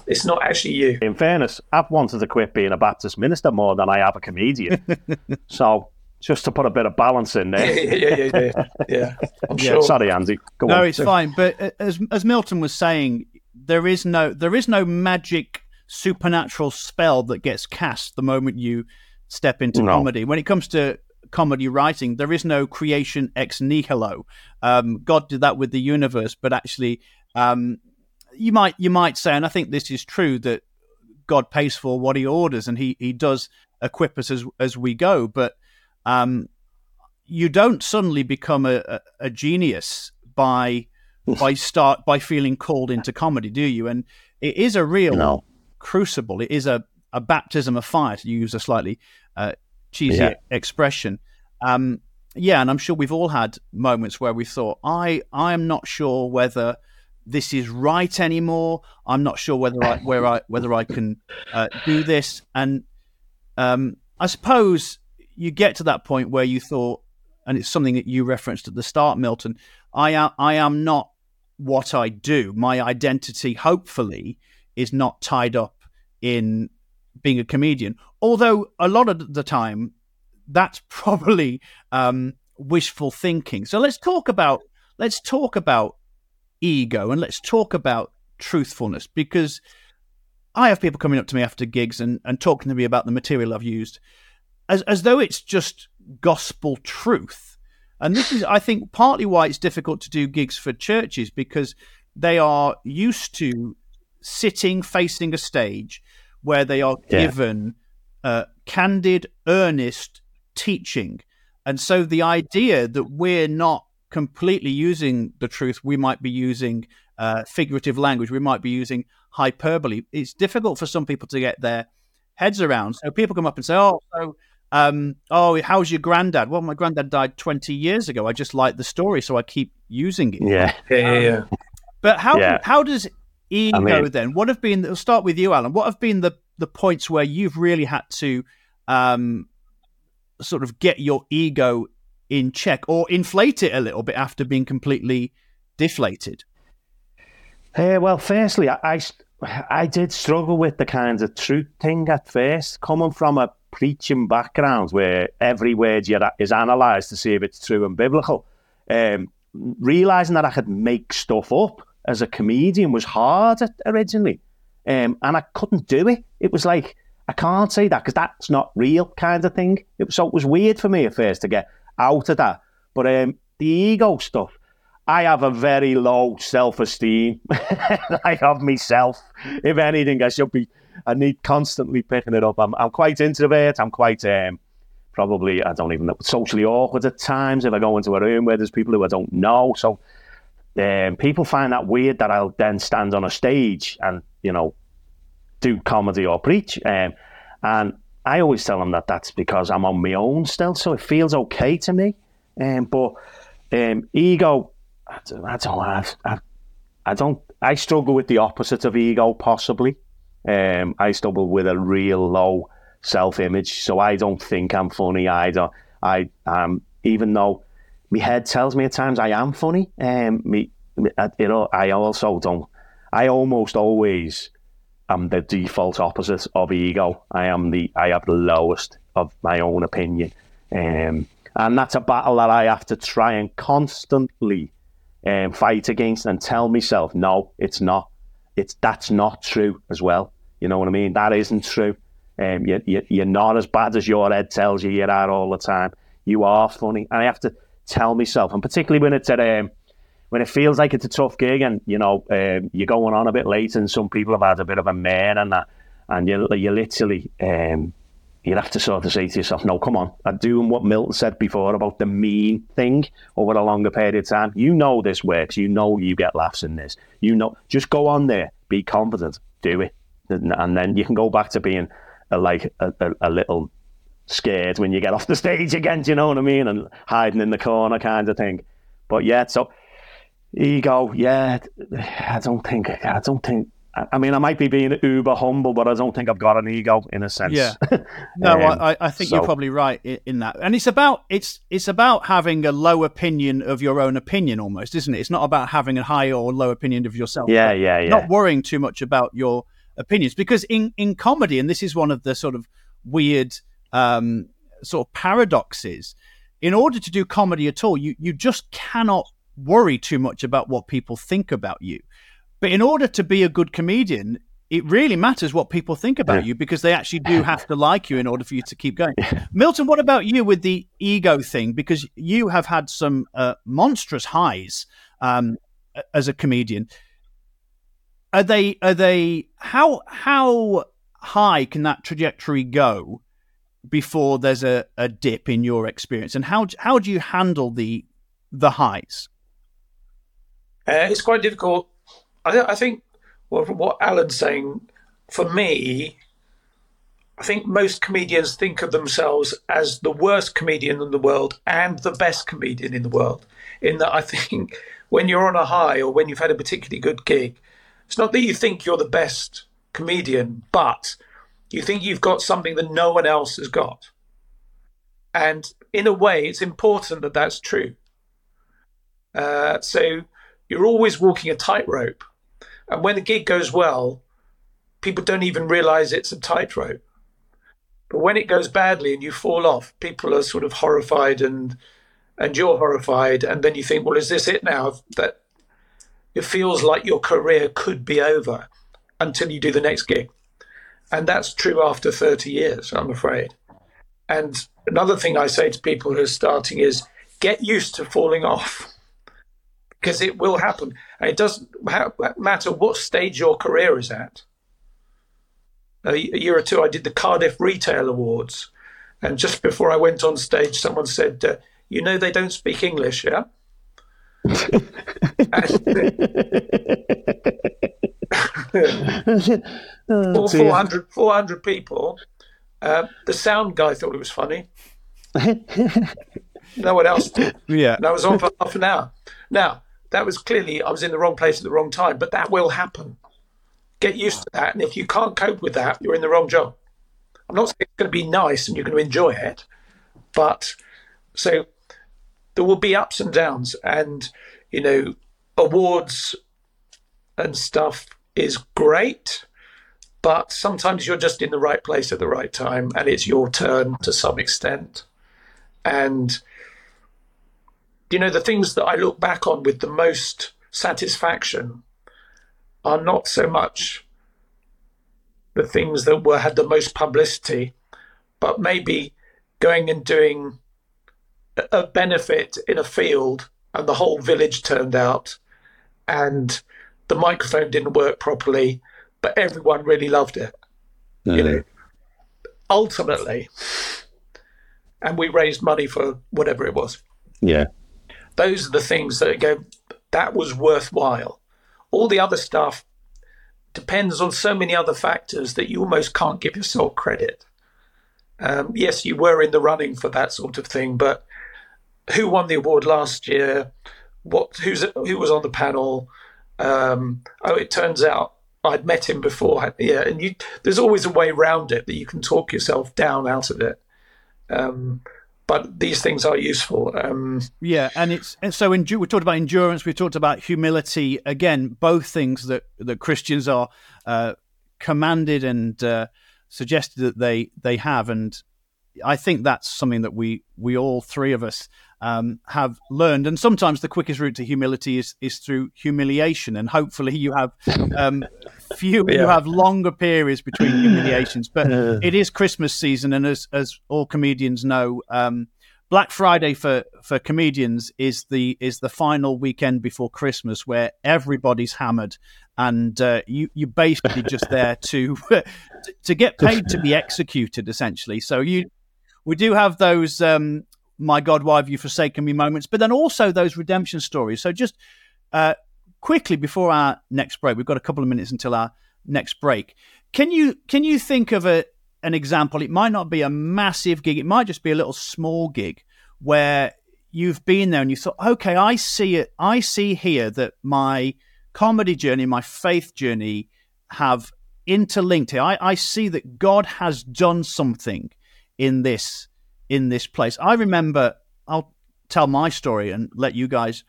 Speaker 1: it's not actually you.
Speaker 2: In fairness, I've wanted to quit being a Baptist minister more than I have a comedian. so just to put a bit of balance in there.
Speaker 1: yeah, yeah, yeah, yeah. I'm yeah. sure.
Speaker 2: Sorry, Andy. Go
Speaker 4: no,
Speaker 2: on.
Speaker 4: it's fine. But uh, as as Milton was saying, there is no there is no magic supernatural spell that gets cast the moment you step into no. comedy. When it comes to comedy writing. There is no creation ex nihilo. Um, God did that with the universe, but actually, um, you might you might say, and I think this is true that God pays for what He orders, and He He does equip us as as we go. But um, you don't suddenly become a, a, a genius by by start by feeling called into comedy, do you? And it is a real no. Crucible. It is a a baptism of fire, to use a slightly uh, cheesy yeah. expression. Um, yeah, and I'm sure we've all had moments where we thought, I I am not sure whether this is right anymore. I'm not sure whether I where I whether I can uh, do this. And um, I suppose you get to that point where you thought, and it's something that you referenced at the start, Milton. I am I am not what I do. My identity, hopefully, is not tied up in being a comedian. Although a lot of the time, that's probably um, wishful thinking. So let's talk about let's talk about ego and let's talk about truthfulness because I have people coming up to me after gigs and, and talking to me about the material I've used as as though it's just gospel truth. And this is, I think, partly why it's difficult to do gigs for churches because they are used to sitting facing a stage where they are yeah. given uh, candid, earnest teaching. And so the idea that we're not completely using the truth, we might be using uh, figurative language, we might be using hyperbole. It's difficult for some people to get their heads around. So people come up and say, "Oh, so." Um, oh, how's your granddad? Well, my granddad died 20 years ago. I just like the story, so I keep using it.
Speaker 2: Yeah.
Speaker 1: Yeah, yeah,
Speaker 4: um, But how yeah. how does ego I mean, then? What have been? We'll start with you, Allan. What have been the the points where you've really had to um, sort of get your ego in check or inflate it a little bit after being completely deflated?
Speaker 2: Uh, well, firstly, I, I, I did struggle with the kind of truth thing at first, coming from a preaching background where every word you is analysed to see if it's true and biblical. Um, realizing that I could make stuff up as a comedian was hard originally, um, and I couldn't do it. It was like I can't say that because that's not real kind of thing. It, so it was weird for me at first to get out of that. But um, the ego stuff, I have a very low self esteem. I have myself. If anything, I should be. I need constantly picking it up. I'm, I'm quite introvert. I'm quite um, probably I don't even know socially awkward at times if I go into a room where there's people who I don't know. So um, people find that weird that I'll then stand on a stage and you know do comedy or preach. Um, and I always tell them that that's because I'm on my own still, so it feels okay to me. Um, but um, ego, I don't, I don't, I, I don't, I struggle with the opposite of ego, possibly. Um, I struggle with a real low self-image, so I don't think I'm funny. Don't. I um, even though my head tells me at times I am funny. Um, me, uh, you know, I also don't. I almost always am the default opposite of ego. I am the. I have the lowest of my own opinion, um, and that's a battle that I have to try and constantly um, fight against and tell myself, no, it's not. It's that's not true as well. You know what I mean? That isn't true. Um, you, you, you're not as bad as your head tells you you are all the time. You are funny, and I have to tell myself, and particularly when it's at when it feels like it's a tough gig, and you know um, you're going on a bit late, and some people have had a bit of a man and that, and you you literally um, you'd have to sort of say to yourself, no, come on, I'm doing what Milton said before about the mean thing over a longer period of time. You know this works. You know you get laughs in this. You know, just go on there, be confident, do it, and then you can go back to being a, like a, a, a little scared when you get off the stage again. Do you know what I mean? And hiding in the corner kind of thing. But yeah, so ego, yeah, I don't think, I don't think I mean, I might be being uber humble, but I don't think I've got an ego in a sense.
Speaker 4: Yeah, no, um, I, I, think so. you're probably right in that. And it's about it's it's about having a low opinion of your own opinion, almost, isn't it? It's not about having a high or low opinion of yourself.
Speaker 2: Yeah, yeah, yeah.
Speaker 4: Not worrying too much about your opinions, because in in comedy, and this is one of the sort of weird um, sort of paradoxes. In order to do comedy at all, you you just cannot worry too much about what people think about you but in order to be a good comedian, it really matters what people think about yeah. you because they actually do have to like you in order for you to keep going. Yeah. Milton, what about you with the ego thing? Because you have had some uh, monstrous highs um, as a comedian. Are they? Are they? How how high can that trajectory go before there's a, a dip in your experience? And how how do you handle the the highs?
Speaker 1: Uh, it's quite difficult I, I think what Allan's saying, for me, I think most comedians think of themselves as the worst comedian in the world and the best comedian in the world. In that, I think when you're on a high or when you've had a particularly good gig, it's not that you think you're the best comedian, but you think you've got something that no one else has got. And in a way, it's important that that's true. Uh, so you're always walking a tightrope and when the gig goes well, people don't even realize it's a tightrope. But when it goes badly and you fall off, people are sort of horrified and and you're horrified. And then you think, well, is this it now? That it feels like your career could be over until you do the next gig. And that's true after 30 years, I'm afraid. And another thing I say to people who are starting is get used to falling off because it will happen. And it doesn't matter what stage your career is at. A year or two, I did the Cardiff Retail Awards. And just before I went on stage, someone said, uh, You know, they don't speak English, yeah? oh, 400, 400 people. Uh, the sound guy thought it was funny. no one else did.
Speaker 4: Yeah.
Speaker 1: And I was on for half an hour. Now, that was clearly I was in the wrong place at the wrong time, but that will happen. Get used to that. And if you can't cope with that, you're in the wrong job. I'm not saying it's going to be nice and you're going to enjoy it, but so there will be ups and downs. And, you know, awards and stuff is great, but sometimes you're just in the right place at the right time and it's your turn to some extent. And you know, the things that I look back on with the most satisfaction are not so much the things that were had the most publicity, but maybe going and doing a benefit in a field and the whole village turned out and the microphone didn't work properly, but everyone really loved it. Mm. You know, ultimately, and we raised money for whatever it was.
Speaker 2: Yeah
Speaker 1: those are the things that go, that was worthwhile. All the other stuff depends on so many other factors that you almost can't give yourself credit. Um, yes, you were in the running for that sort of thing, but who won the award last year? What who's who was on the panel? Um, oh, it turns out I'd met him before. Yeah, and you, there's always a way around it that you can talk yourself down out of it. Um, but these things are useful. Um,
Speaker 4: yeah, and it's and so in, we talked about endurance. We talked about humility. Again, both things that that Christians are uh, commanded and uh, suggested that they they have, and I think that's something that we we all three of us um, have learned. And sometimes the quickest route to humility is is through humiliation, and hopefully you have um, few yeah. you have longer periods between humiliations. But it is Christmas season, and as as all comedians know. Um, Black Friday for, for comedians is the is the final weekend before Christmas where everybody's hammered and uh, you you basically just there to to get paid to be executed essentially. So you we do have those um, my God, why have you forsaken me moments, but then also those redemption stories. So just uh, quickly before our next break, we've got a couple of minutes until our next break. Can you can you think of a an example? It might not be a massive gig; it might just be a little small gig where you've been there and you thought, okay, I see it. I see here that my comedy journey, my faith journey, have interlinked here. I, I see that God has done something in this in this place. I remember, I'll tell my story and let you guys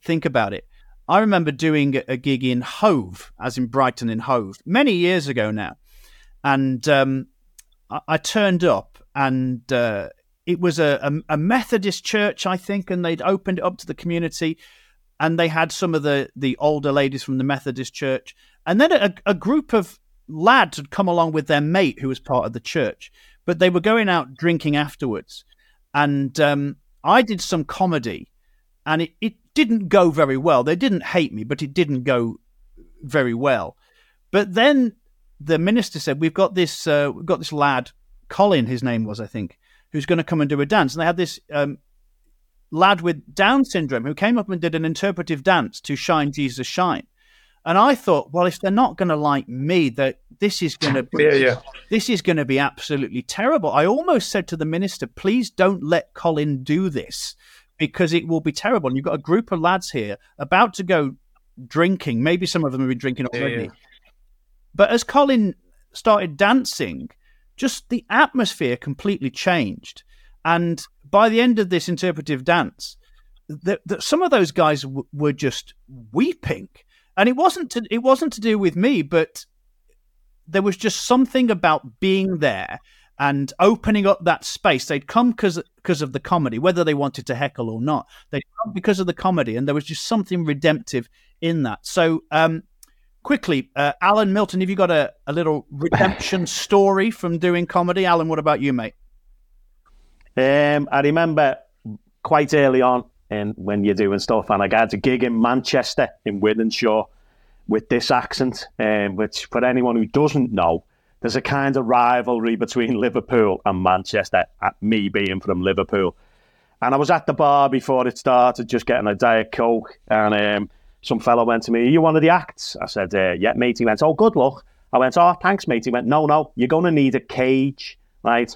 Speaker 4: think about it. I remember doing a gig in Hove, as in Brighton in Hove, many years ago now. And um, I, I, turned up, and uh, it was a, a, a, Methodist church, I think, and they'd opened it up to the community. And they had some of the, the older ladies from the Methodist church. And then a, a group of lads had come along with their mate who was part of the church but they were going out drinking afterwards. And um, I did some comedy, and it, it didn't go very well. They didn't hate me, but it didn't go very well. But then the minister said, "We've got this. Uh, we've got this lad, Colin. His name was, I think, who's going to come and do a dance." And they had this um, lad with Down syndrome who came up and did an interpretive dance to "Shine Jesus Shine." And I thought, well, if they're not going to like me, that this is going to
Speaker 1: yeah, yeah.
Speaker 4: this is going to be absolutely terrible. I almost said to the minister, please don't let Colin do this because it will be terrible. And you've got a group of lads here about to go drinking. Maybe some of them have been drinking already. Yeah, but as Colin started dancing, just the atmosphere completely changed. And by the end of this interpretive dance, that some of those guys w- were just weeping and it wasn't to, it wasn't to do with me, but there was just something about being there and opening up that space. They'd come because because of the comedy, whether they wanted to heckle or not. They'd come because of the comedy, and there was just something redemptive in that. So, um, quickly, uh, Allan Milton, have you got a, a little redemption story from doing comedy? Allan, what about you, mate?
Speaker 2: Um, I remember quite early on and when you're doing stuff. And I got a gig in Manchester in Wythenshawe with this accent, um, which for anyone who doesn't know, there's a kind of rivalry between Liverpool and Manchester, at me being from Liverpool. And I was at the bar before it started, just getting a Diet Coke, and um, some fellow went to me, Are you one of the acts? I said, uh, Yeah, mate. He went, Oh, good luck. I went, Oh, thanks, mate. He went, No, no, you're going to need a cage, right?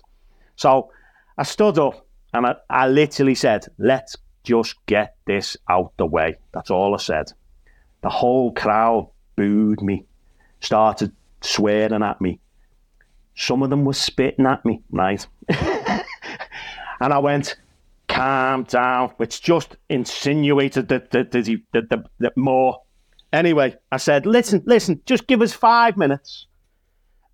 Speaker 2: So I stood up and I, I literally said, Let's just get this out the way. That's all I said. The whole crowd booed me, started swearing at me. Some of them were spitting at me, right? and I went, calm down, which just insinuated that, that, that, that, that more. Anyway, I said, listen, listen, just give us five minutes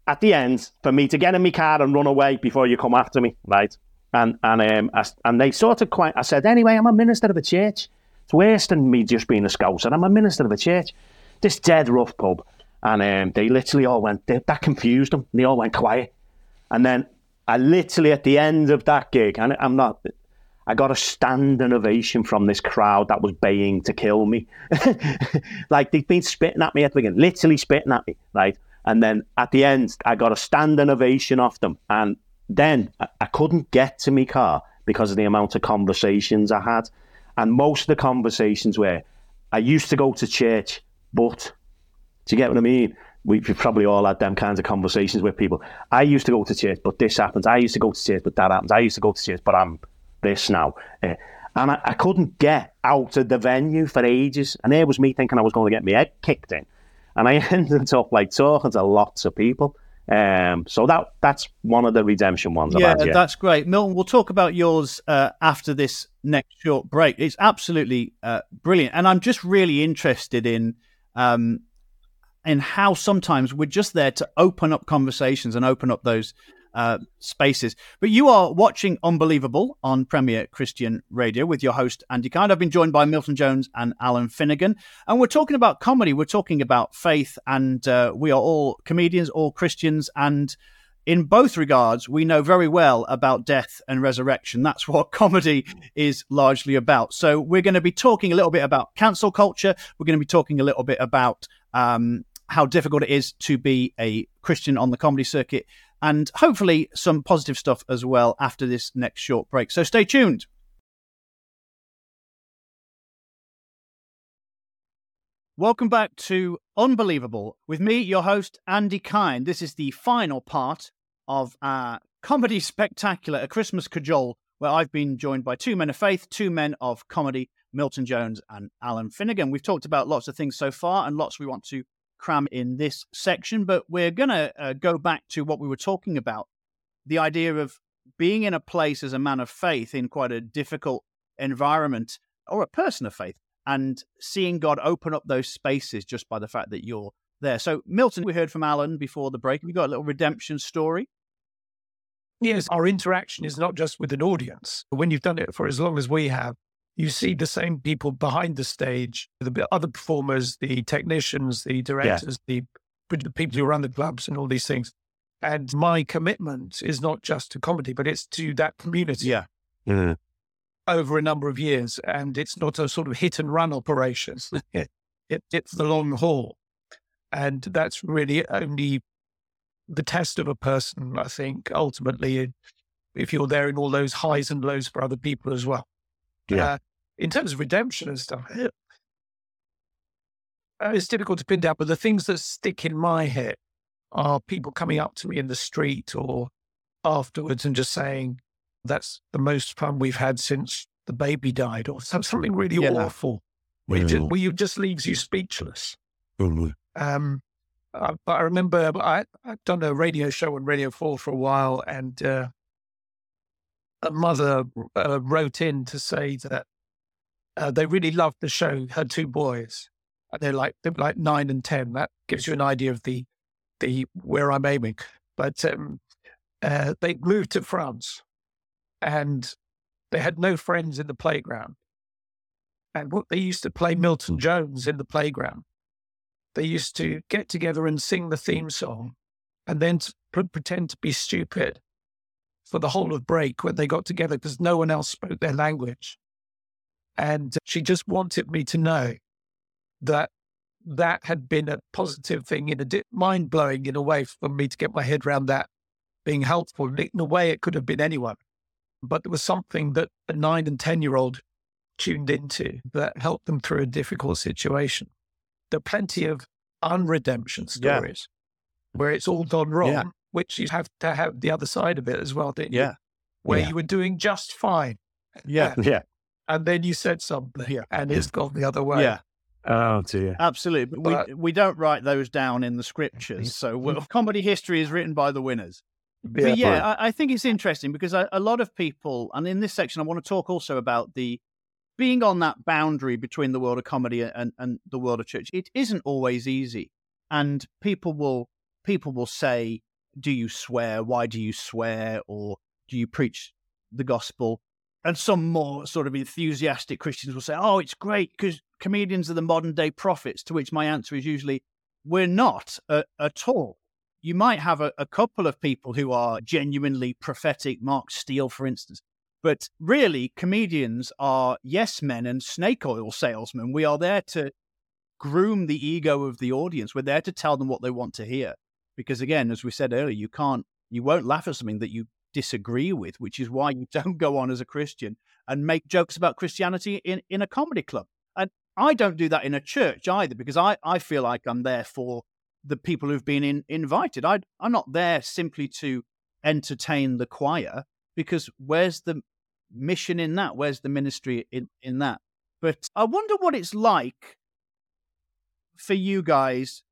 Speaker 2: at the end for me to get in my car and run away before you come after me, right? And and um, I, and they sort of quite. I said, anyway, I'm a minister of a church. It's worse than me just being a scouser. I'm a minister of a church. This dead rough pub, and um, they literally all went. They, that confused them. They all went quiet. And then I literally at the end of that gig, and I'm not. I got a standing ovation from this crowd that was baying to kill me. like they've been spitting at me at the beginning, literally spitting at me, right? And then at the end, I got a standing ovation off them. And then I couldn't get to my car because of the amount of conversations I had. And most of the conversations were, I used to go to church, but, do you get what I mean? We've probably all had them kinds of conversations with people. I used to go to church, but this happens. I used to go to church, but that happens. I used to go to church, but I'm this now. Uh, and I, I, couldn't get out of the venue for ages. And there was me thinking I was going to get my head kicked in. And I ended up like talking to lots of people. Um, so that that's one of the redemption ones.
Speaker 4: Yeah,
Speaker 2: had, yeah.
Speaker 4: that's great, Milton. We'll talk about yours uh, after this next short break. It's absolutely uh, brilliant, and I'm just really interested in um, in how sometimes we're just there to open up conversations and open up those uh, spaces. But you are watching Unbelievable on Premier Christian Radio with your host, Andy Kind. I've been joined by Milton Jones and Allan Finnegan. And we're talking about comedy, we're talking about faith, and uh, we are all comedians, all Christians. And in both regards, we know very well about death and resurrection. That's what comedy is largely about. So we're going to be talking a little bit about cancel culture. We're going to be talking a little bit about um, how difficult it is to be a Christian on the comedy circuit and hopefully some positive stuff as well after this next short break. So stay tuned. Welcome back to Unbelievable with me, your host, Andy Kind. This is the final part of our comedy spectacular, A Christmas Cajole, where I've been joined by two men of faith, two men of comedy, Milton Jones and Allan Finnegan. We've talked about lots of things so far and lots we want to cram in this section, but we're going to uh, go back to what we were talking about the idea of being in a place as a man of faith in quite a difficult environment or a person of faith and seeing God open up those spaces just by the fact that you're there. So, Milton, we heard from Allan before the break. We got a little redemption story.
Speaker 1: Yes, our interaction is not just with an audience. But when you've done it for as long as we have, you see the same people behind the stage, the other performers, the technicians, the directors, yeah. the, the people who run the clubs and all these things. And my commitment is not just to comedy, but it's to that community.
Speaker 4: Yeah.
Speaker 2: Mm.
Speaker 1: Over a number of years. And it's not a sort of hit and run operation. it, it, it's the long haul. And that's really only the test of a person, I think, ultimately, if you're there in all those highs and lows for other people as well.
Speaker 2: Yeah. Uh,
Speaker 1: in terms of redemption and stuff, uh, it's difficult to pin down, but the things that stick in my head are people coming up to me in the street or afterwards and just saying, that's the most fun we've had since the baby died, or something really yeah. awful, where, yeah. just, where you just leaves you speechless.
Speaker 2: Mm-hmm.
Speaker 1: Um, uh, but I remember I, I'd done a radio show on Radio 4 for a while, and uh, a mother uh, wrote in to say that uh, they really loved the show. Her two boys, and they're like they're like nine and ten. That gives you an idea of the the where I'm aiming. But um, uh, they moved to France, and they had no friends in the playground. And what they used to play Milton Jones in the playground. They used to get together and sing the theme song, and then pretend to be stupid for the whole of break when they got together because no one else spoke their language. And she just wanted me to know that that had been a positive thing in a di- mind blowing in a way for me to get my head around that being helpful. In a way, it could have been anyone, but there was something that a nine and 10 year old tuned into that helped them through a difficult situation. There are plenty of unredemption stories yeah. where it's all gone wrong. Yeah which you have to have the other side of it as well, didn't
Speaker 4: yeah.
Speaker 1: you? Where
Speaker 2: yeah.
Speaker 1: you were doing just fine.
Speaker 4: Yeah.
Speaker 2: yeah.
Speaker 1: And then you said something
Speaker 4: yeah.
Speaker 1: and it's gone the other way.
Speaker 4: Yeah.
Speaker 2: Oh dear.
Speaker 4: Absolutely. But we, we don't write those down in the scriptures. So well, comedy history is written by the winners. Yeah, but yeah, I, I, think it's interesting because a, a lot of people, and in this section, I want to talk also about the being on that boundary between the world of comedy and, and the world of church. It isn't always easy. And people will people will say, do you swear? Why do you swear? Or do you preach the gospel? And some more sort of enthusiastic Christians will say, oh, it's great because comedians are the modern day prophets. To which my answer is usually, we're not uh, at all. You might have a, a couple of people who are genuinely prophetic, Mark Steel, for instance. But really, comedians are yes men and snake oil salesmen. We are there to groom the ego of the audience. We're there to tell them what they want to hear. Because again, as we said earlier, you can't, you won't laugh at something that you disagree with, which is why you don't go on as a Christian and make jokes about Christianity in, in a comedy club. And I don't do that in a church either, because I, I feel like I'm there for the people who've been in, invited. I, I'm not there simply to entertain the choir, because where's the mission in that? Where's the ministry in, in that? But I wonder what it's like for you guys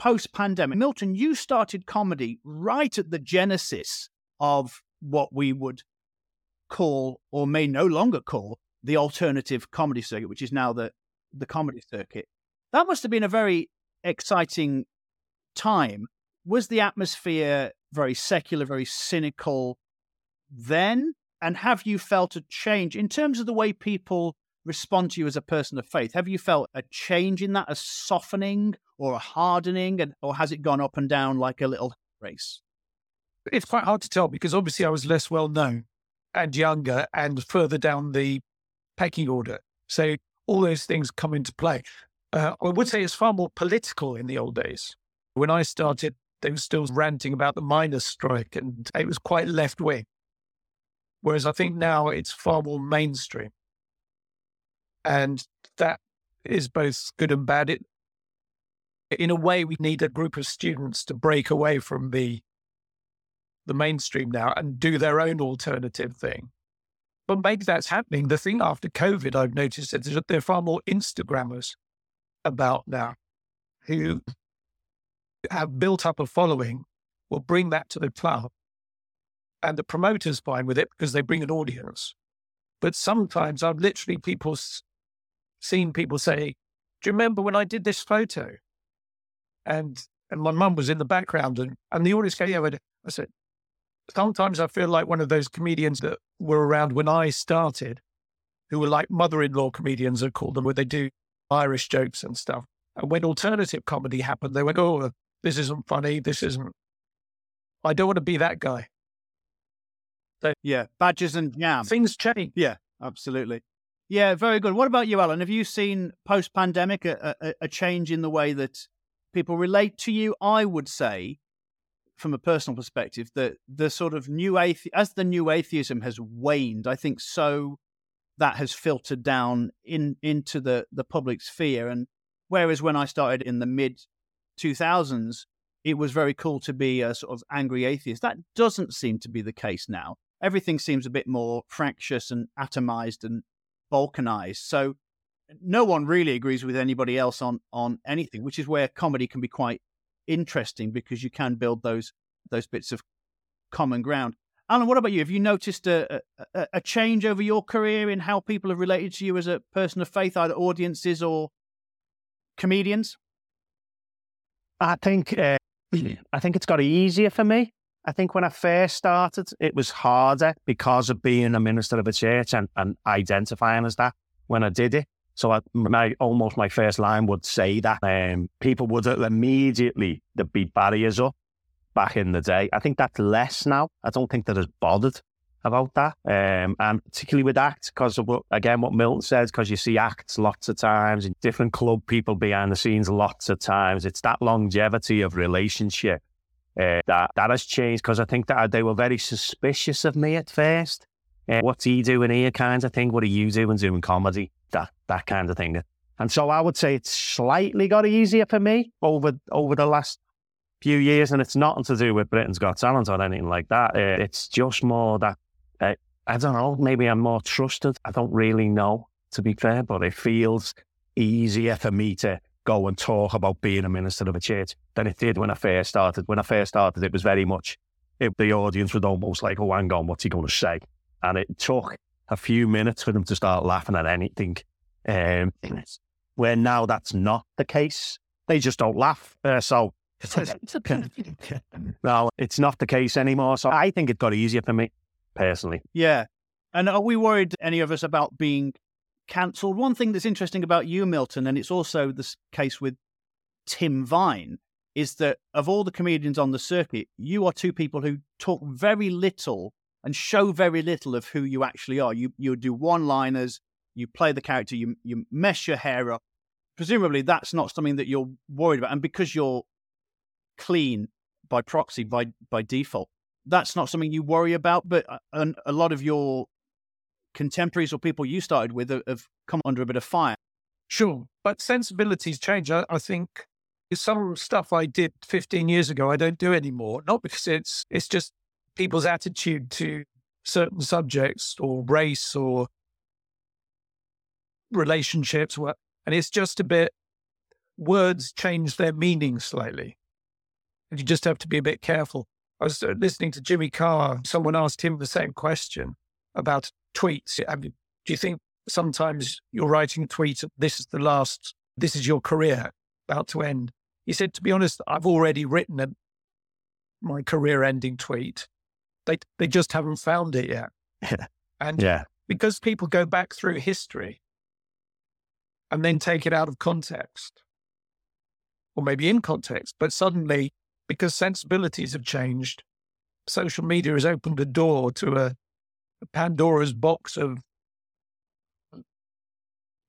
Speaker 4: post pandemic. Milton, you started comedy right at the genesis of what we would call, or may no longer call, the alternative comedy circuit, which is now the, the comedy circuit. That must have been a very exciting time. Was the atmosphere very secular, very cynical then? And have you felt a change in terms of the way people respond to you as a person of faith? Have you felt a change in that, a softening or a hardening, and, or has it gone up and down like a little race?
Speaker 1: It's quite hard to tell because obviously I was less well known and younger and further down the pecking order. So all those things come into play. Uh, I would say it's far more political in the old days. When I started, they were still ranting about the miners' strike and it was quite left wing. Whereas I think now it's far more mainstream. And that is both good and bad. It, in a way, we need a group of students to break away from the the mainstream now and do their own alternative thing. But maybe that's happening. The thing after COVID, I've noticed is that there are far more Instagrammers about now who have built up a following, will bring that to the club. And the promoter's fine with it because they bring an audience. But sometimes I've literally people seen people say, Do you remember when I did this photo? And and my mum was in the background and, and the audience came over. I said, Sometimes I feel like one of those comedians that were around when I started, who were like mother in law comedians, I call them, where they do Irish jokes and stuff. And when alternative comedy happened, they went, Oh, uh, this isn't funny. This isn't. I don't want to be that guy.
Speaker 4: So, yeah, badges and jam.
Speaker 1: Things change.
Speaker 4: Yeah, absolutely. Yeah, very good. What about you, Allan? Have you seen post pandemic a, a, a, change in the way that people relate to you? I would say, from a personal perspective, that the sort of new athe- as the new atheism has waned, I think so that has filtered down in into the the public sphere. And whereas when I started in the mid two thousands, it was very cool to be a sort of angry atheist. That doesn't seem to be the case now. Everything seems a bit more fractious and atomized and balkanized. So no one really agrees with anybody else on on anything, which is where comedy can be quite interesting because you can build those those bits of common ground. Allan, what about you? Have you noticed a, a, a change over your career in how people have related to you as a person of faith, either audiences or comedians?
Speaker 2: I think uh, I think it's got easier for me. I think when I first started, it was harder because of being a minister of a church and, and identifying as that when I did it. So I, my almost my first line would say that um, people would immediately the be barriers up back in the day. I think that's less now. I don't think that is bothered about that, um, and particularly with acts because of what again what Milton says because you see acts lots of times and different club people behind the scenes lots of times. It's that longevity of relationship uh, that that has changed because I think that they were very suspicious of me at first. Uh, what's he doing here, kind of thing? What are you doing doing comedy? That that kind of thing. And so I would say it's slightly got easier for me over over the last few years, and it's nothing to do with Britain's Got Talent or anything like that. Uh, it's just more that I don't know. Maybe I'm more trusted. I don't really know, to be fair, but it feels easier for me to go and talk about being a minister of a church than it did when I first started. When I first started, it was very much, it, the audience was almost like, oh, hang on, what's he going to say? And it took a few minutes for them to start laughing at anything. Um, where now that's not the case. They just don't laugh. Uh, so, no, it's not the case anymore. So I think it got easier for me personally.
Speaker 4: Yeah. And are we worried, any of us, about being cancelled. One thing that's interesting about you, Milton, and it's also the case with Tim Vine, is that of all the comedians on the circuit, you are two people who talk very little and show very little of who you actually are. You you do one liners, you play the character, you you mess your hair up. Presumably, that's not something that you're worried about, and because you're clean by proxy, by by default, that's not something you worry about. But a, uh, a lot of your contemporaries or people you started with have come under a bit of fire.
Speaker 1: Sure, but sensibilities change. I, I think some stuff I did 15 years ago I don't do anymore. Not because it's it's just people's attitude to certain subjects or race or relationships, and it's just a bit. Words change their meaning slightly, and you just have to be a bit careful. I was uh, listening to Jimmy Carr. Someone asked him the same question about tweets. I mean, do you think sometimes you're writing a tweet, this is the last, this is your career about to end? He said, to be honest, I've already written a, my career ending tweet. They, they just haven't found it yet. and
Speaker 2: yeah.
Speaker 1: because people go back through history and then take it out of context, or maybe in context, but suddenly because sensibilities have changed, social media has opened a door to a, a Pandora's box of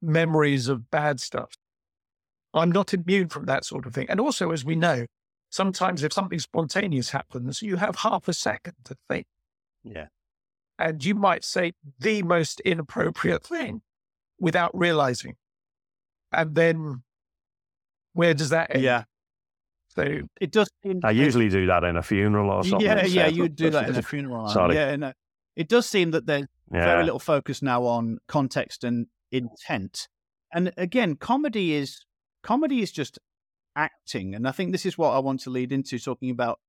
Speaker 1: memories of bad stuff. I'm not immune from that sort of thing. And also, as we know, sometimes if something spontaneous happens, you have half a second to think.
Speaker 2: Yeah.
Speaker 1: And you might say the most inappropriate thing without realizing. And then where does that end?
Speaker 4: Yeah.
Speaker 1: So
Speaker 4: it does.
Speaker 2: Seem, I usually do that in a funeral or something.
Speaker 4: Yeah, yeah, you would do that in a funeral.
Speaker 2: Sorry.
Speaker 4: Yeah, no. It does seem that there's yeah. very little focus now on context and intent. And again, comedy is comedy is just acting, and I think this is what I want to lead into talking about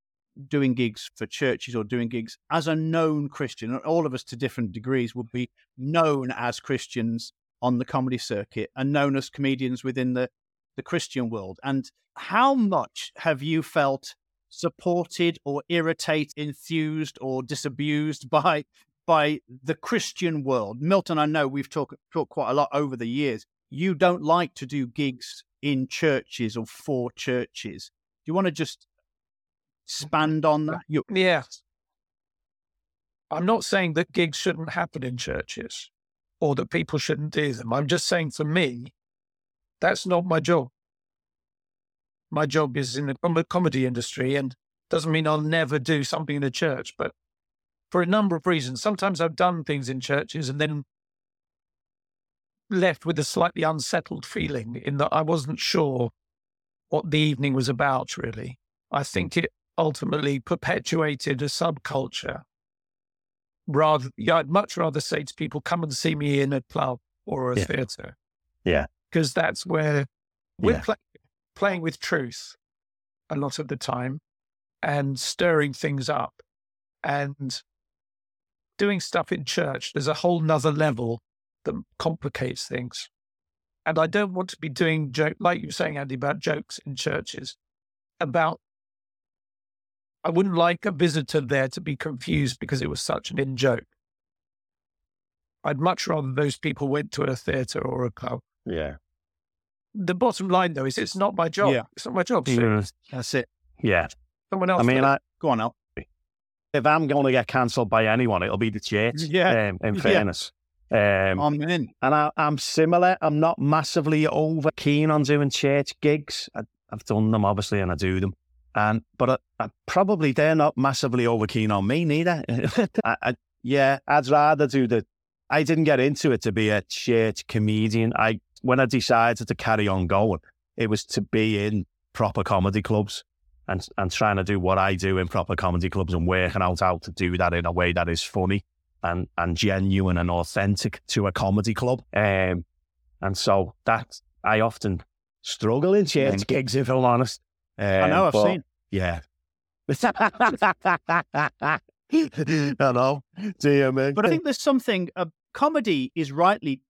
Speaker 4: doing gigs for churches or doing gigs as a known Christian. All of us to different degrees would be known as Christians on the comedy circuit and known as comedians within the the Christian world. And how much have you felt supported or irritated, enthused or disabused by by the Christian world? Milton, I know we've talked talked quite a lot over the years. You don't like to do gigs in churches or for churches. Do you want to just expand on that?
Speaker 1: You- yeah. I'm not saying that gigs shouldn't happen in churches or that people shouldn't do them. I'm just saying for me, that's not my job. My job is in the comedy industry and doesn't mean I'll never do something in a church, but for a number of reasons. Sometimes I've done things in churches and then left with a slightly unsettled feeling in that I wasn't sure what the evening was about, really. I think it ultimately perpetuated a subculture. Rather, yeah, I'd much rather say to people, come and see me in a club or a
Speaker 2: yeah.
Speaker 1: theatre.
Speaker 2: Yeah
Speaker 1: because that's where we're
Speaker 2: Yeah.
Speaker 1: play, playing with truth a lot of the time and stirring things up and doing stuff in church. There's a whole nother level that complicates things. And I don't want to be doing joke like you were saying, Andy, about jokes in churches. About I wouldn't like a visitor there to be confused because it was such an in joke. I'd much rather those people went to a theatre or a club
Speaker 2: Yeah.
Speaker 1: The bottom line though is it's not my job.
Speaker 4: Yeah.
Speaker 1: It's not my job. So
Speaker 2: Yeah.
Speaker 4: That's it.
Speaker 2: Yeah.
Speaker 1: Someone else.
Speaker 2: I mean. I,
Speaker 4: Go on, Al.
Speaker 2: if I'm going to get cancelled by anyone, it'll be the church.
Speaker 4: Yeah.
Speaker 2: Um, in
Speaker 4: Yeah.
Speaker 2: fairness. Um,
Speaker 4: I'm in.
Speaker 2: and I, I'm similar. I'm not massively over keen on doing church gigs. I, I've done them obviously, and I do them. And but I, I probably they're not massively over keen on me neither. I, I, yeah, I'd rather do the. I didn't get into it to be a church comedian. I when I decided to carry on going, it was to be in proper comedy clubs and and trying to do what I do in proper comedy clubs and working out how to do that in a way that is funny and and genuine and authentic to a comedy club. Um, and so that I often struggle in church gigs, if I'm honest. Um,
Speaker 4: I know, I've
Speaker 2: but,
Speaker 4: seen.
Speaker 2: Yeah. I know. Dear me.
Speaker 4: But I think there's something, uh, comedy is rightly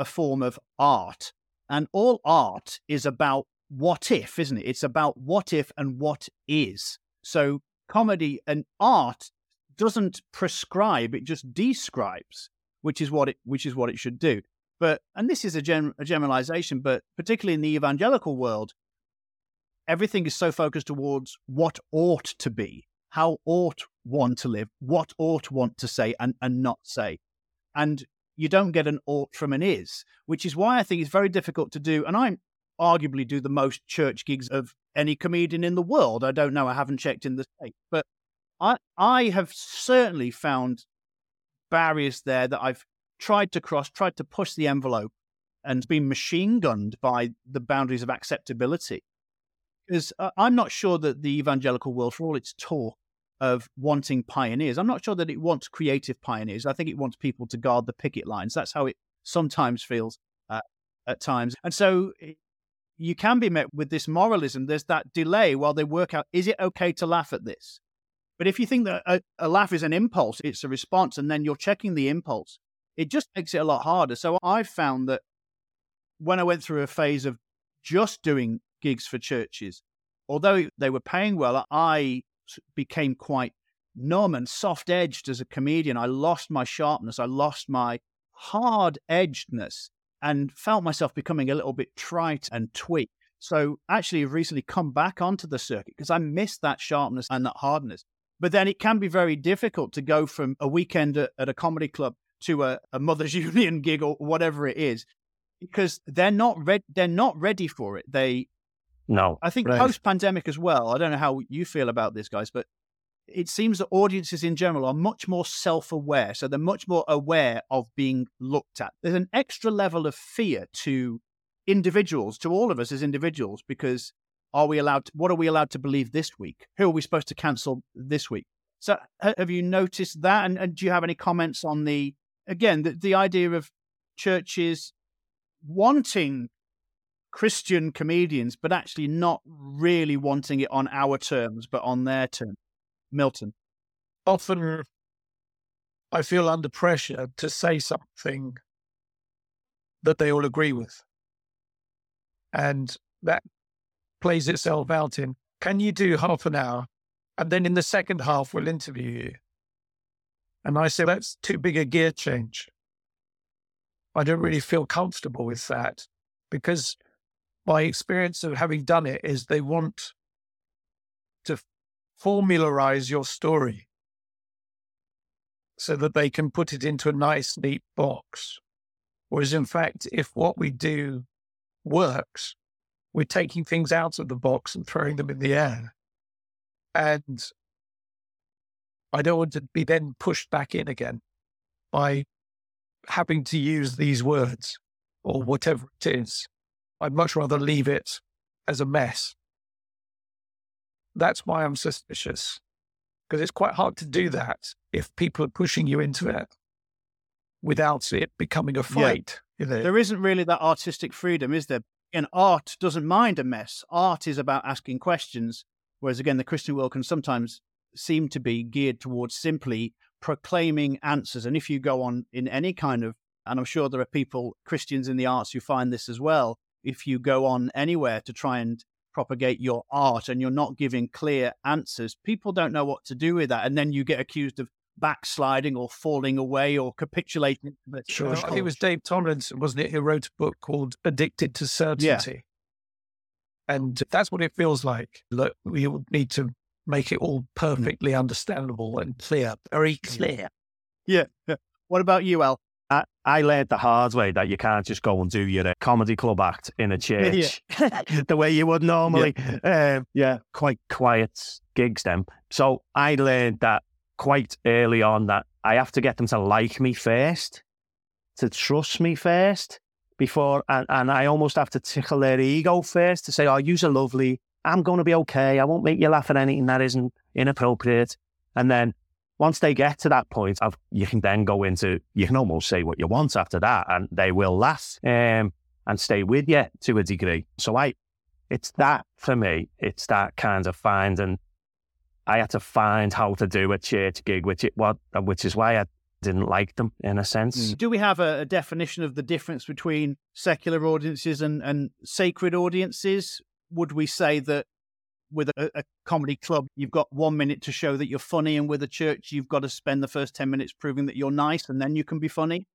Speaker 4: a form of art. And all art is about what if, isn't it? It's about what if and what is. So comedy and art doesn't prescribe, it just describes, which is what it, which is what it should do. But, and this is a, gen, a generalization, but particularly in the evangelical world, everything is so focused towards what ought to be, how ought one to live, what ought one to say and, and not say. And you don't get an ought from an is, which is why I think it's very difficult to do. And I arguably do the most church gigs of any comedian in the world. I don't know. I haven't checked in the state, but I, I have certainly found barriers there that I've tried to cross, tried to push the envelope and been machine gunned by the boundaries of acceptability. Because uh, I'm not sure that the evangelical world, for all its talk of wanting pioneers, I'm not sure that it wants creative pioneers. I think it wants people to guard the picket lines. That's how it sometimes feels uh, at times. And so you can be met with this moralism. There's that delay while they work out is it okay to laugh at this? But if you think that a, a laugh is an impulse, it's a response, and then you're checking the impulse, it just makes it a lot harder. So I've found that when I went through a phase of just doing gigs for churches, although they were paying well, I became quite numb and soft edged as a comedian. I lost my sharpness, I lost my hard edgedness, and felt myself becoming a little bit trite and tweaked. So actually, I've recently come back onto the circuit because I missed that sharpness and that hardness. But then it can be very difficult to go from a weekend at, a comedy club to a, a Mothers Union gig or whatever it is, because they're not ready. They're not ready for it. They
Speaker 2: no.
Speaker 4: I think right. post pandemic as well. I don't know how you feel about this, guys, but it seems that audiences in general are much more self aware. So they're much more aware of being looked at. There's an extra level of fear to individuals, to all of us as individuals, because are we allowed, to, what are we allowed to believe this week? Who are we supposed to cancel this week? So have you noticed that? And, and do you have any comments on the, again, the, the idea of churches wanting Christian comedians, but actually not really wanting it on our terms, but on their terms? Milton?
Speaker 1: Often I feel under pressure to say something that they all agree with. And that plays itself out in can you do half an hour? And then in the second half, we'll interview you. And I say, that's too big a gear change. I don't really feel comfortable with that because my experience of having done it is they want to formularize your story so that they can put it into a nice, neat box. Whereas, in fact, if what we do works, we're taking things out of the box and throwing them in the air. And I don't want to be then pushed back in again by having to use these words or whatever it is. I'd much rather leave it as a mess that's why I'm suspicious because it's quite hard to do that if people are pushing you into it without it becoming a fight.
Speaker 4: Yeah. You know? There isn't really that artistic freedom, is there? And art doesn't mind a mess. Art is about asking questions, whereas again, the Christian world can sometimes seem to be geared towards simply proclaiming answers. And if you go on in any kind of, and I'm sure there are people, Christians in the arts, who find this as well. If you go on anywhere to try and propagate your art and you're not giving clear answers, people don't know what to do with that. And then you get accused of backsliding or falling away or capitulating.
Speaker 1: Sure. I think it was Dave Tomlinson, wasn't it? He wrote a book called Addicted to Certainty. Yeah. And that's what it feels like. Look, we need to make it all mm. perfectly understandable and clear, very clear.
Speaker 4: Yeah. yeah. What about you, Al?
Speaker 2: I, I learned the hard way that you can't just go and do your uh, comedy club act in a church yeah. the way you would normally. Yeah. Um, yeah, quite quiet gigs then. So I learned that quite early on that I have to get them to like me first, to trust me first before, and, and I almost have to tickle their ego first to say, oh, you're lovely. I'm going to be okay. I won't make you laugh at anything that isn't inappropriate. And then once they get to that point you can then go into you can almost say what you want after that and they will last um, and stay with you to a degree so i it's that for me it's that kind of finding i had to find how to do a church gig which it was which is why i didn't like them in a sense.
Speaker 4: Mm. Do we have a, a, definition of the difference between secular audiences and, and sacred audiences? Would we say that with a, a, comedy club, you've got one minute to show that you're funny, and with a church, you've got to spend the first 10 minutes proving that you're nice, and then you can be funny.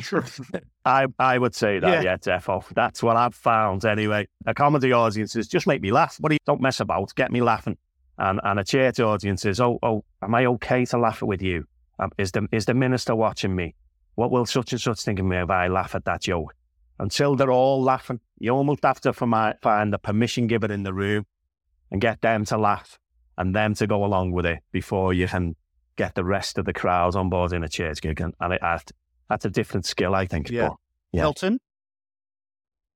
Speaker 2: Sure. I, I would say that, yeah, yeah defo. That's what I've found anyway. A comedy audience is just make me laugh. What do you don't mess about, get me laughing. And and a church audience is, oh, oh, am I okay to laugh with you? Um, is the is the minister watching me? What will such and such think of me if I laugh at that joke? Until they're all laughing, you almost have to find the permission giver in the room and get them to laugh and them to go along with it before you can get the rest of the crowd on board in a church gig. And, and it, that's a different skill, I think.
Speaker 4: Yeah. But, yeah. Milton?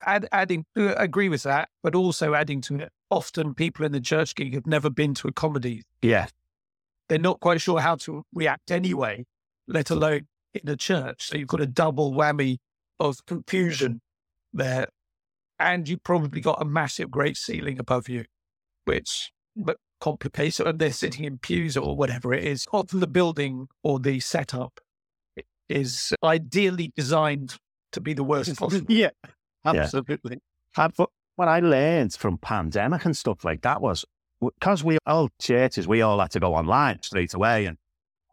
Speaker 1: Add, adding, uh, agree with that, but also adding to it, often people in the church gig have never been to a comedy.
Speaker 2: Yeah.
Speaker 1: They're not quite sure how to react anyway, let alone in a church. So you've got a double whammy of confusion there, and you've probably got a massive great ceiling above you, which complicates it. And they're sitting in pews or whatever it is. Often the building or the setup is ideally designed to be the worst possible.
Speaker 4: yeah, absolutely.
Speaker 2: Yeah. But what I learned from pandemic and stuff like that was because we all churches, we all had to go online straight away. And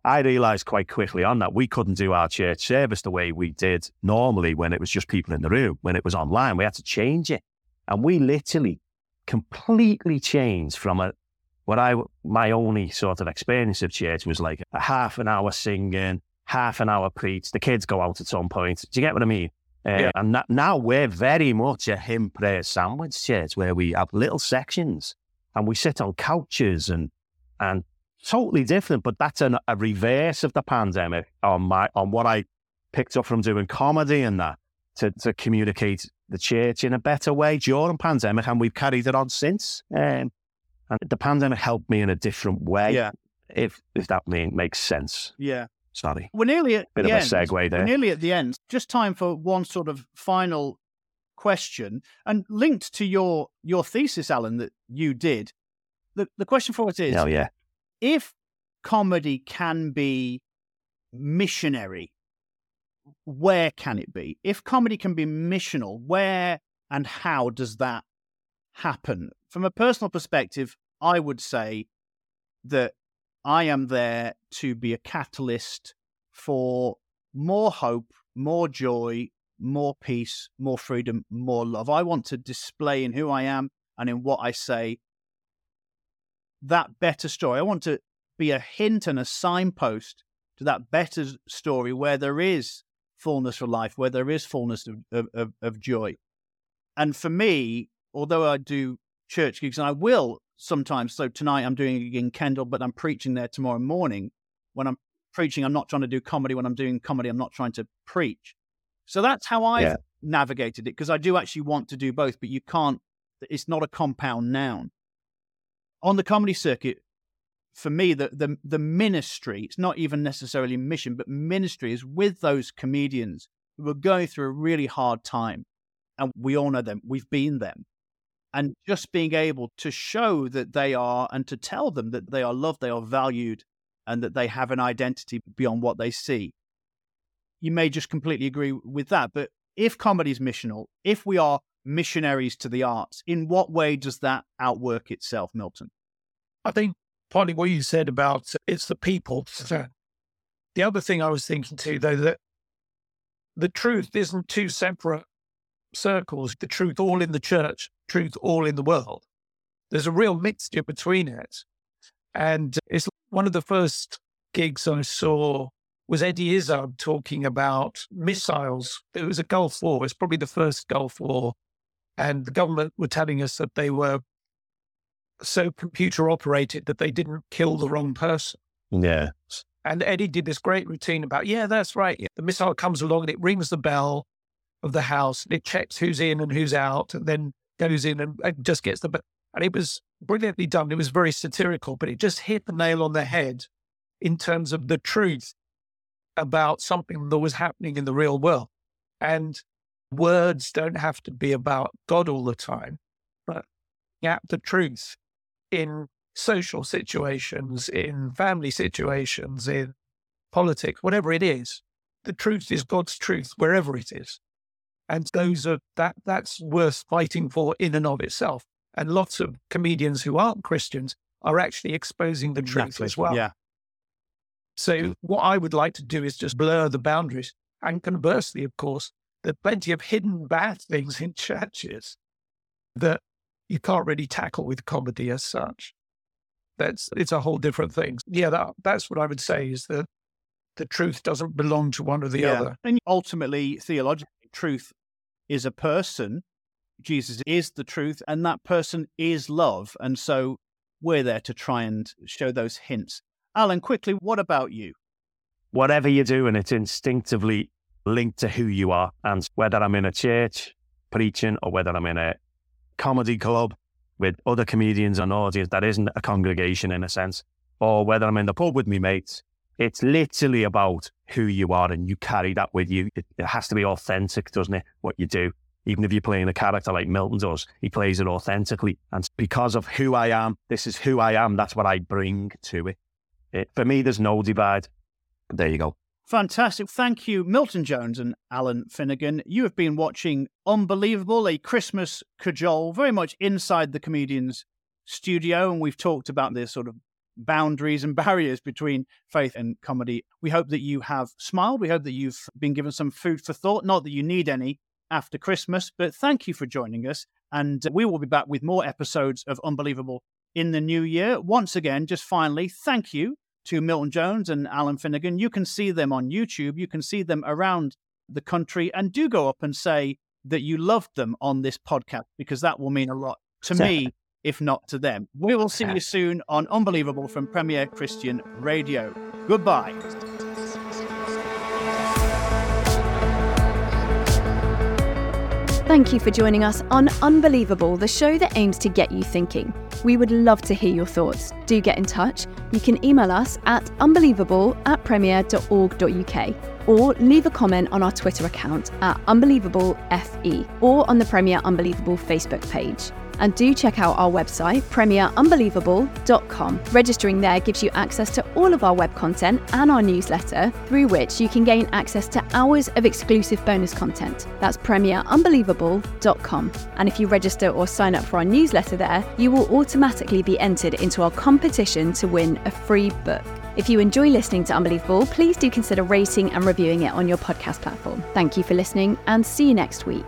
Speaker 2: I realized quite quickly on that we couldn't do our church service the way we did normally when it was just people in the room. When it was online, we had to change it. And we literally completely changed from a, what I, my only sort of experience of church was like a half an hour singing, half an hour preach. The kids go out at some point. Do you get what I mean? Uh, yeah. And that, now we're very much a hymn prayer sandwich church where we have little sections and we sit on couches and, and totally different, but that's an, a reverse of the pandemic on my on what I picked up from doing comedy and that to, to communicate the church in a better way during pandemic, and we've carried it on since. Um, and the pandemic helped me in a different way.
Speaker 4: Yeah,
Speaker 2: if if that mean, makes sense.
Speaker 4: Yeah.
Speaker 2: Sorry.
Speaker 4: We're nearly at
Speaker 2: bit
Speaker 4: the
Speaker 2: of
Speaker 4: end.
Speaker 2: a segue there.
Speaker 4: We're nearly at the end. Just time for one sort of final question, and linked to your your thesis, Allan, that you did. The the question for us is:
Speaker 2: Oh yeah
Speaker 4: if comedy can be missionary, where can it be? If comedy can be missional, where and how does that happen? From a personal perspective, I would say that I am there to be a catalyst for more hope, more joy, more peace, more freedom, more love. I want to display in who I am and in what I say that better story. I want to be a hint and a signpost to that better story where there is fullness of life, where there is fullness of, of, of joy. And for me, although I do church gigs, and I will sometimes, so tonight I'm doing gig in Kendal, but I'm preaching there tomorrow morning. When I'm preaching, I'm not trying to do comedy. When I'm doing comedy, I'm not trying to preach. So that's how I've yeah. navigated it because I do actually want to do both, but you can't, it's not a compound noun on the comedy circuit, for me, the, the the ministry, it's not even necessarily mission, but ministry is with those comedians who are going through a really hard time. And we all know them. We've been them. And just being able to show that they are and to tell them that they are loved, they are valued, and that they have an identity beyond what they see. You may just completely agree with that. But if comedy is missional, if we are missionaries to the arts, in what way does that outwork itself, Milton?
Speaker 1: I think partly what you said about uh, it's the people. The other thing I was thinking too, though, that the truth isn't two separate circles. The truth all in the church, truth all in the world. There's a real mixture between it. And it's one of the first gigs I saw was Eddie Izzard talking about missiles. It was a Gulf War. It's probably the first Gulf War. And the government were telling us that they were so computer operated that they didn't kill the wrong person.
Speaker 2: Yeah.
Speaker 1: And Eddie did this great routine about, yeah, that's right. The missile comes along and it rings the bell of the house and it checks who's in and who's out and then goes in and, and just gets the. And it was brilliantly done. It was very satirical, but it just hit the nail on the head in terms of the truth about something that was happening in the real world. And words don't have to be about God all the time, but yeah, the truth in social situations, in family situations, in politics, whatever it is. The truth is God's truth wherever it is. And those are that that's worth fighting for in and of itself. And lots of comedians who aren't Christians are actually exposing the truth
Speaker 4: exactly.
Speaker 1: as well.
Speaker 4: Yeah.
Speaker 1: So what I would like to do is just blur the boundaries. And conversely, of course, there are plenty of hidden bad things in churches that you can't really tackle with comedy as such. That's it's a whole different thing. Yeah, that, that's what I would say is that the truth doesn't belong to one or the
Speaker 4: yeah.
Speaker 1: other.
Speaker 4: And ultimately, theologically, truth is a person. Jesus is the truth, and that person is love. And so we're there to try and show those hints. Allan, quickly, what about you?
Speaker 2: Whatever you do, and it's instinctively linked to who you are. And whether I'm in a church preaching or whether I'm in a comedy club with other comedians and audience that isn't a congregation in a sense, or whether I'm in the pub with me mates, it's literally about who you are and you carry that with you. It, it has to be authentic, doesn't it? What you do. Even if you're playing a character like Milton does, he plays it authentically. And because of who I am, this is who I am. That's what I bring to it. it for me, there's no divide. There you go.
Speaker 4: Fantastic. Thank you, Milton Jones and Allan Finnegan. You have been watching Unbelievable, a Christmas cajole, very much inside the comedian's studio. And we've talked about this sort of boundaries and barriers between faith and comedy. We hope that you have smiled. We hope that you've been given some food for thought. Not that you need any after Christmas, but thank you for joining us. And we will be back with more episodes of Unbelievable in the new year. Once again, just finally, thank you to Milton Jones and Allan Finnegan. You can see them on YouTube, you can see them around the country, and do go up and say that you loved them on this podcast because that will mean a lot to me, if not to them. We will see you soon on Unbelievable from Premier Christian Radio. Goodbye.
Speaker 3: Thank you for joining us on Unbelievable, the show that aims to get you thinking. We would love to hear your thoughts. Do get in touch. You can email us at unbelievable at premier.org.uk or leave a comment on our Twitter account at unbelievablefe or on the Premier Unbelievable Facebook page. And do check out our website, premierunbelievable.com. Registering there gives you access to all of our web content and our newsletter, through which you can gain access to hours of exclusive bonus content. That's premierunbelievable.com. And if you register or sign up for our newsletter there, you will automatically be entered into our competition to win a free book. If you enjoy listening to Unbelievable, please do consider rating and reviewing it on your podcast platform. Thank you for listening and see you next week.